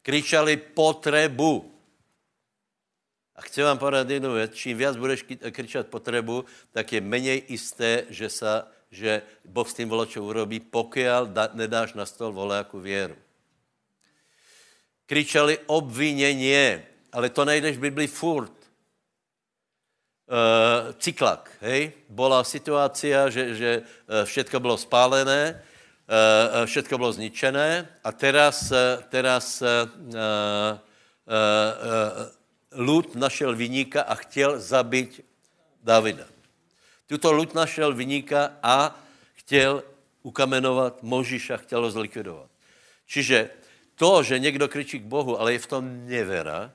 Kričali potrebu. A chci vám povedat jednu věc. Čím víc budeš kričat potrebu, tak je méně jisté, že, sa, že Boh s tím volačou urobí, pokud nedáš na stol voláku věru kričeli obviněně, ale to najdeš v Biblii furt. Uh, cyklak, hej? Bola situácia, že, že eh, všetko bylo spálené, uh, všetko bylo zničené a teraz, teraz uh, uh, Lud našel vyníka a chtěl zabít Davida. Tuto Lud našel vyníka a chtěl ukamenovat Možiša, chtěl ho zlikvidovat. Čiže to, že někdo kričí k Bohu, ale je v tom nevera,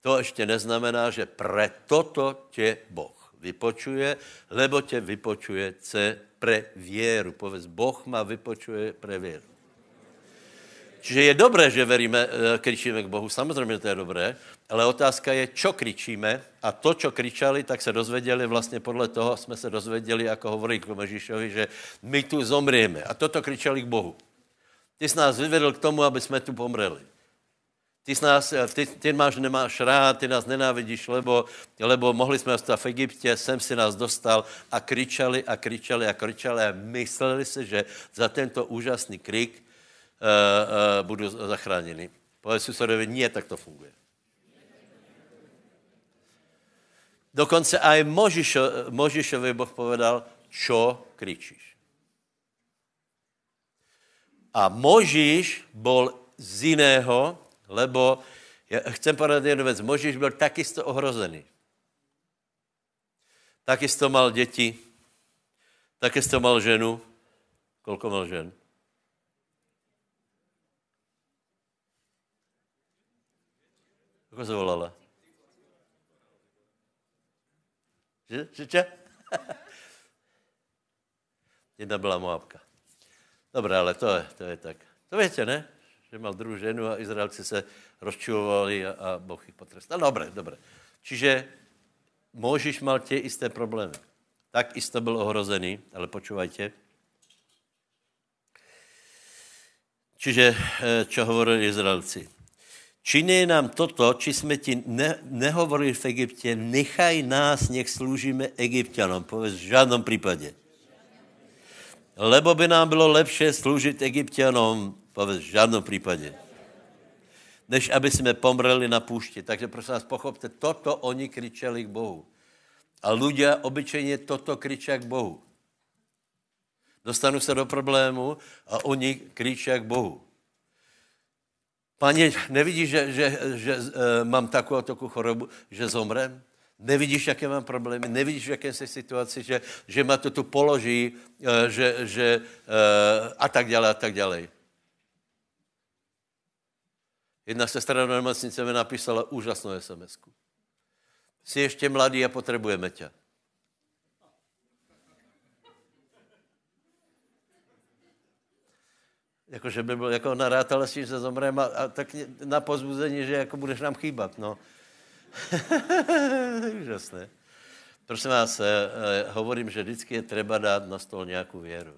to ještě neznamená, že pre toto tě Boh vypočuje, lebo tě vypočuje ce pre věru. Povedz, Boh má vypočuje pre věru. Čiže je dobré, že veríme, eh, kričíme k Bohu, samozřejmě to je dobré, ale otázka je, čo kričíme a to, čo kričali, tak se dozvěděli vlastně podle toho, jsme se dozvěděli, jako hovorí k Ježíšovi, že my tu zomrieme. A toto kričali k Bohu. Ty jsi nás vyvedl k tomu, aby jsme tu pomreli. Ty, nás, ty, ty máš, nemáš rád, ty nás nenávidíš, lebo, lebo mohli jsme zůstat v Egyptě, sem si nás dostal a kričali a kričali a kričali a mysleli si, že za tento úžasný krik uh, uh, budu zachráněni. Povedz susedovi, nie, tak to funguje. Dokonce aj Možišo, Možišovi Boh povedal, čo kričíš. A Možíš byl z jiného, lebo já chcem povedat jednu věc. Možíš byl takisto ohrozený. Takisto mal děti, takisto mal ženu. Kolko mal žen? Ako se volala? Že? Že? [laughs] Jedna byla Moabka. Dobré, ale to je, to je tak. To víte, ne? Že mal druhou ženu a Izraelci se rozčulovali a, a Boh jich potrestal. Dobré, dobré. Čiže Možíš mal tě isté problémy. Tak isto byl ohrozený, ale počúvajte. Čiže, eh, čo hovorili Izraelci? Činí nám toto, či jsme ti ne, nehovorili v Egyptě, nechaj nás, nech sloužíme egyptianom. Povedz, v žádném případě lebo by nám bylo lepší sloužit egyptianom, povedz, v žádném případě, než aby jsme pomreli na půšti. Takže prosím vás, pochopte, toto oni kričeli k Bohu. A ľudia obyčejně toto kričí k Bohu. Dostanu se do problému a oni kričí k Bohu. Pane, nevidíš, že, že, že uh, mám takovou takovou chorobu, že zomrem? Nevidíš, jaké mám problémy, nevidíš, v jaké jsi situaci, že, že ma to tu položí, eh, že, že, eh, a tak dále, a tak dále. Jedna sestra na nemocnice mi napísala úžasnou sms -ku. Jsi ještě mladý a potřebujeme tě. Jako, že by byl, jako narátala s tím, že zomrem a, a tak na pozbuzení, že jako budeš nám chýbat, no. [laughs] Úžasné. Prosím vás, eh, eh, hovorím, že vždycky je třeba dát na stůl nějakou věru.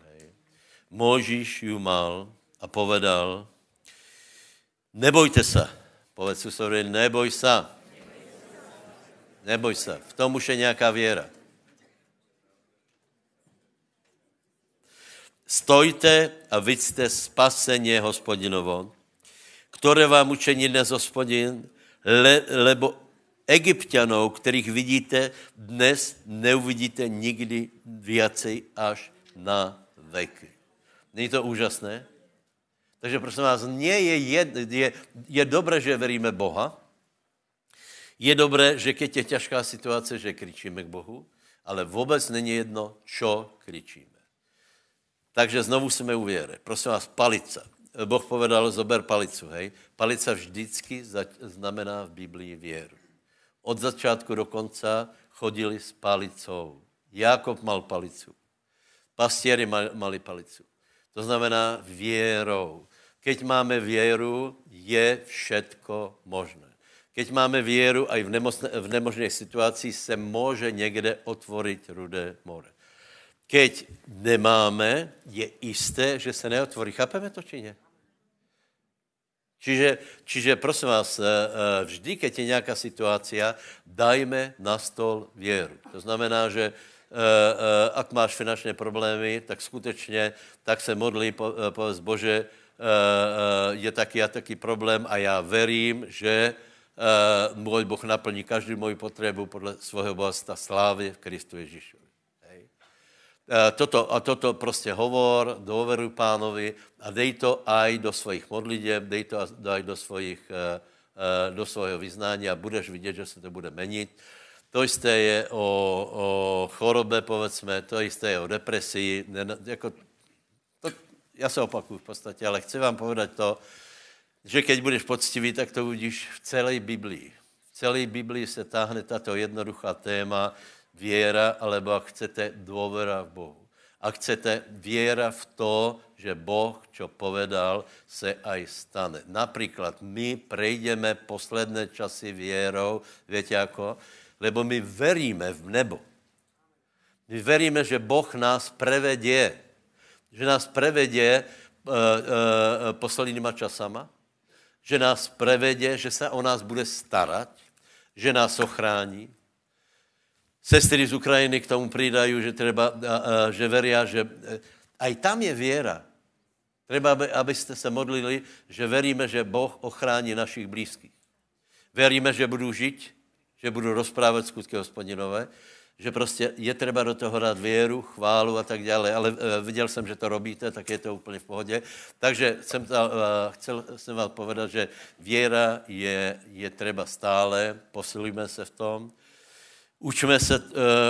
Možíš ju mal a povedal, nebojte se. Povedz susedovi, neboj se. Neboj se. V tom už je nějaká věra. Stojte a vidíte spasení hospodinovo, které vám učení dnes hospodin, le, lebo egyptianů, kterých vidíte, dnes neuvidíte nikdy viacej až na veky. Není to úžasné? Takže prosím vás, nie je, jed, je, je dobré, že veríme Boha, je dobré, že keď je těžká situace, že kričíme k Bohu, ale vůbec není jedno, čo kričíme. Takže znovu jsme u věry. Prosím vás, palica. Boh povedal, zober palicu, hej. Palica vždycky znamená v Biblii věru. Od začátku do konca chodili s palicou. Jakob mal palicu. Pastěry mali palicu. To znamená věrou. Keď máme věru, je všetko možné. Keď máme věru, i v, nemocné, v nemožné situaci se může někde otvorit rudé more. Keď nemáme, je jisté, že se neotvorí. Chápeme to, či ne? Čiže, čiže prosím vás, eh, eh, vždy, keď je nějaká situace, dajme na stol věru. To znamená, že eh, ak máš finančné problémy, tak skutečně tak se modlí, povedz Bože, je taky a taky problém a já verím, že můj Boh naplní každou moji potřebu podle svého bohatstva slávy v Kristu Ježíšu. Eh, toto, a toto prostě hovor, dôveruj pánovi a dej to aj do svojich modlitev, dej to aj do, svojich, eh, eh, do svojho vyznání a budeš vidět, že se to bude menit. To isté je o, o chorobe, povedzme, to isté je o depresii. Ne, jako, to, já se opakuju v podstatě, ale chci vám povedať to, že keď budeš poctivý, tak to uvidíš v celé Biblii. V celé Biblii se táhne tato jednoduchá téma, věra, alebo ak chcete důvěra v Bohu. A chcete věra v to, že Boh, čo povedal, se aj stane. Například my prejdeme posledné časy věrou, víte jako? Lebo my veríme v nebo. My veríme, že Boh nás prevedě. Že nás prevedě uh, uh, posledníma časama. Že nás prevedě, že se o nás bude starat. Že nás ochrání Sestry z Ukrajiny k tomu přidají, že, třeba, že veria, že e, aj tam je věra. Třeba, abyste se modlili, že veríme, že Boh ochrání našich blízkých. Veríme, že budu žít, že budu rozprávat skutky hospodinové, že prostě je třeba do toho dát věru, chválu a tak dále, ale e, viděl jsem, že to robíte, tak je to úplně v pohodě. Takže jsem ta, e, chcel jsem vám povedat, že věra je, je třeba stále, posilujme se v tom, Učme se, uh,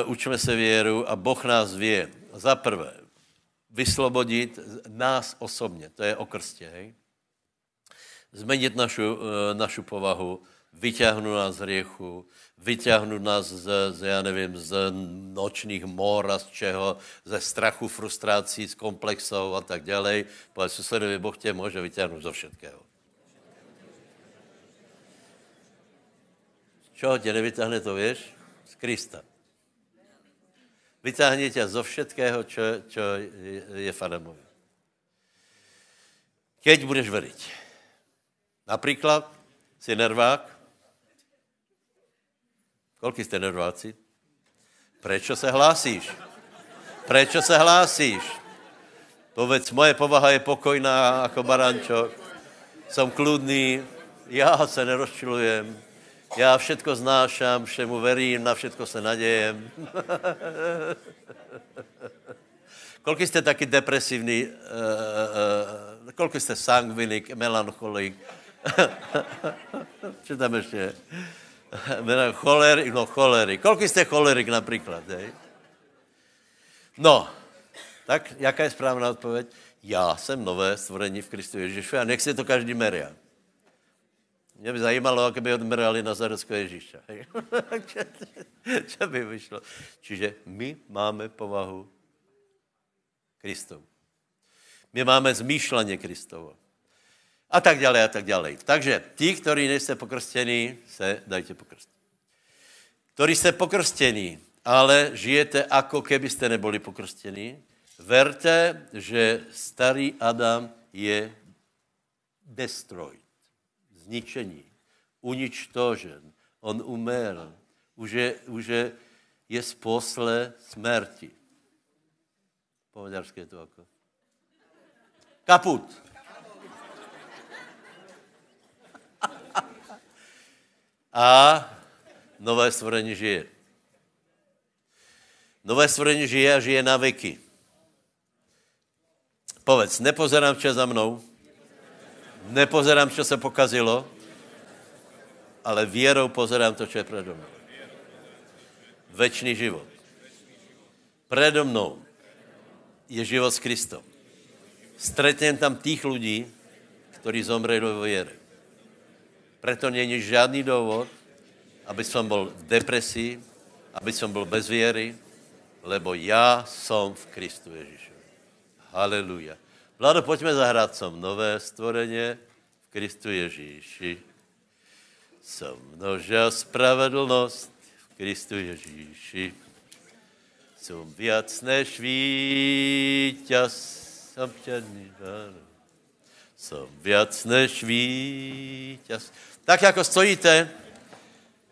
učme se věru a Boh nás vě. Za prvé, vyslobodit nás osobně, to je o krstě, hej? Změnit našu, uh, našu povahu, vyťahnout nás z hriechu, vyťahnout nás z, z, já nevím, z nočních mor a z čeho, ze strachu, frustrací, z komplexů a tak dále. Povedz susedovi, Boh tě může vyťahnout zo všetkého. Čeho tě nevytáhne, to víš? Krista. Vytáhne tě zo všetkého, čo, čo je v Adamovi. Keď budeš veriť. Například si nervák. Kolik jste nerváci? Prečo se hlásíš? Prečo se hlásíš? Povedz, moje povaha je pokojná jako barančok. Jsem kludný, já se nerozčilujem já všetko znášám, všemu verím, na všetko se nadějem. [laughs] Kolik jste taky depresivní, uh, uh, kolik jste sangvinik, melancholik, [laughs] Co tam ještě cholerik, no cholerik. Kolik jste cholerik například, hej? No, tak jaká je správná odpověď? Já jsem nové stvorení v Kristu Ježíšu a nech si to každý meria. Mě by zajímalo, jak by odmrali Nazareckého Ježíša. [laughs] Co by vyšlo? Čiže my máme povahu Kristovu. My máme zmýšlení Kristovo. A tak dále, a tak dále. Takže ti, kteří nejste pokrstění, se dajte pokrstit. Kteří jste pokrstění, ale žijete, jako kebyste neboli pokrstění, verte, že starý Adam je destroyed, zničení, uničtožen, on umřel, už je, už je, je sposle smrti. Po maďarsky je to jako? Kaput. [laughs] A nové stvorení žije. Nové stvorení žije a žije na veky. Povedz, nepozerám, čo za mnou, nepozerám, čo se pokazilo, ale věrou pozerám to, co je predo mnou. Večný život. Predo mnou je život s Kristom. Stretnem tam tých lidí, kteří zomreli do věry. Preto není žádný důvod, aby som byl v depresii, aby som byl bez věry, lebo já jsem v Kristu Ježíšovi. Haleluja. Vlado, pojďme zahrát som nové stvoreně v Kristu Ježíši. Som množa spravedlnost v Kristu Ježíši. Som viac než víťaz, som černý, Som viac než víťaz. Tak jako stojíte,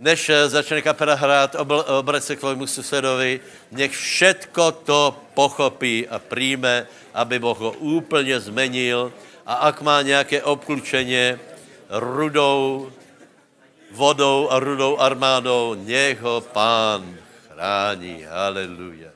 než eh, začne kapela hrát, obrať se k tvojmu susedovi, nech všetko to pochopí a přijme, aby Boh ho úplně zmenil a ak má nějaké obklučeně rudou vodou a rudou armádou, nech ho pán chrání. Haleluja.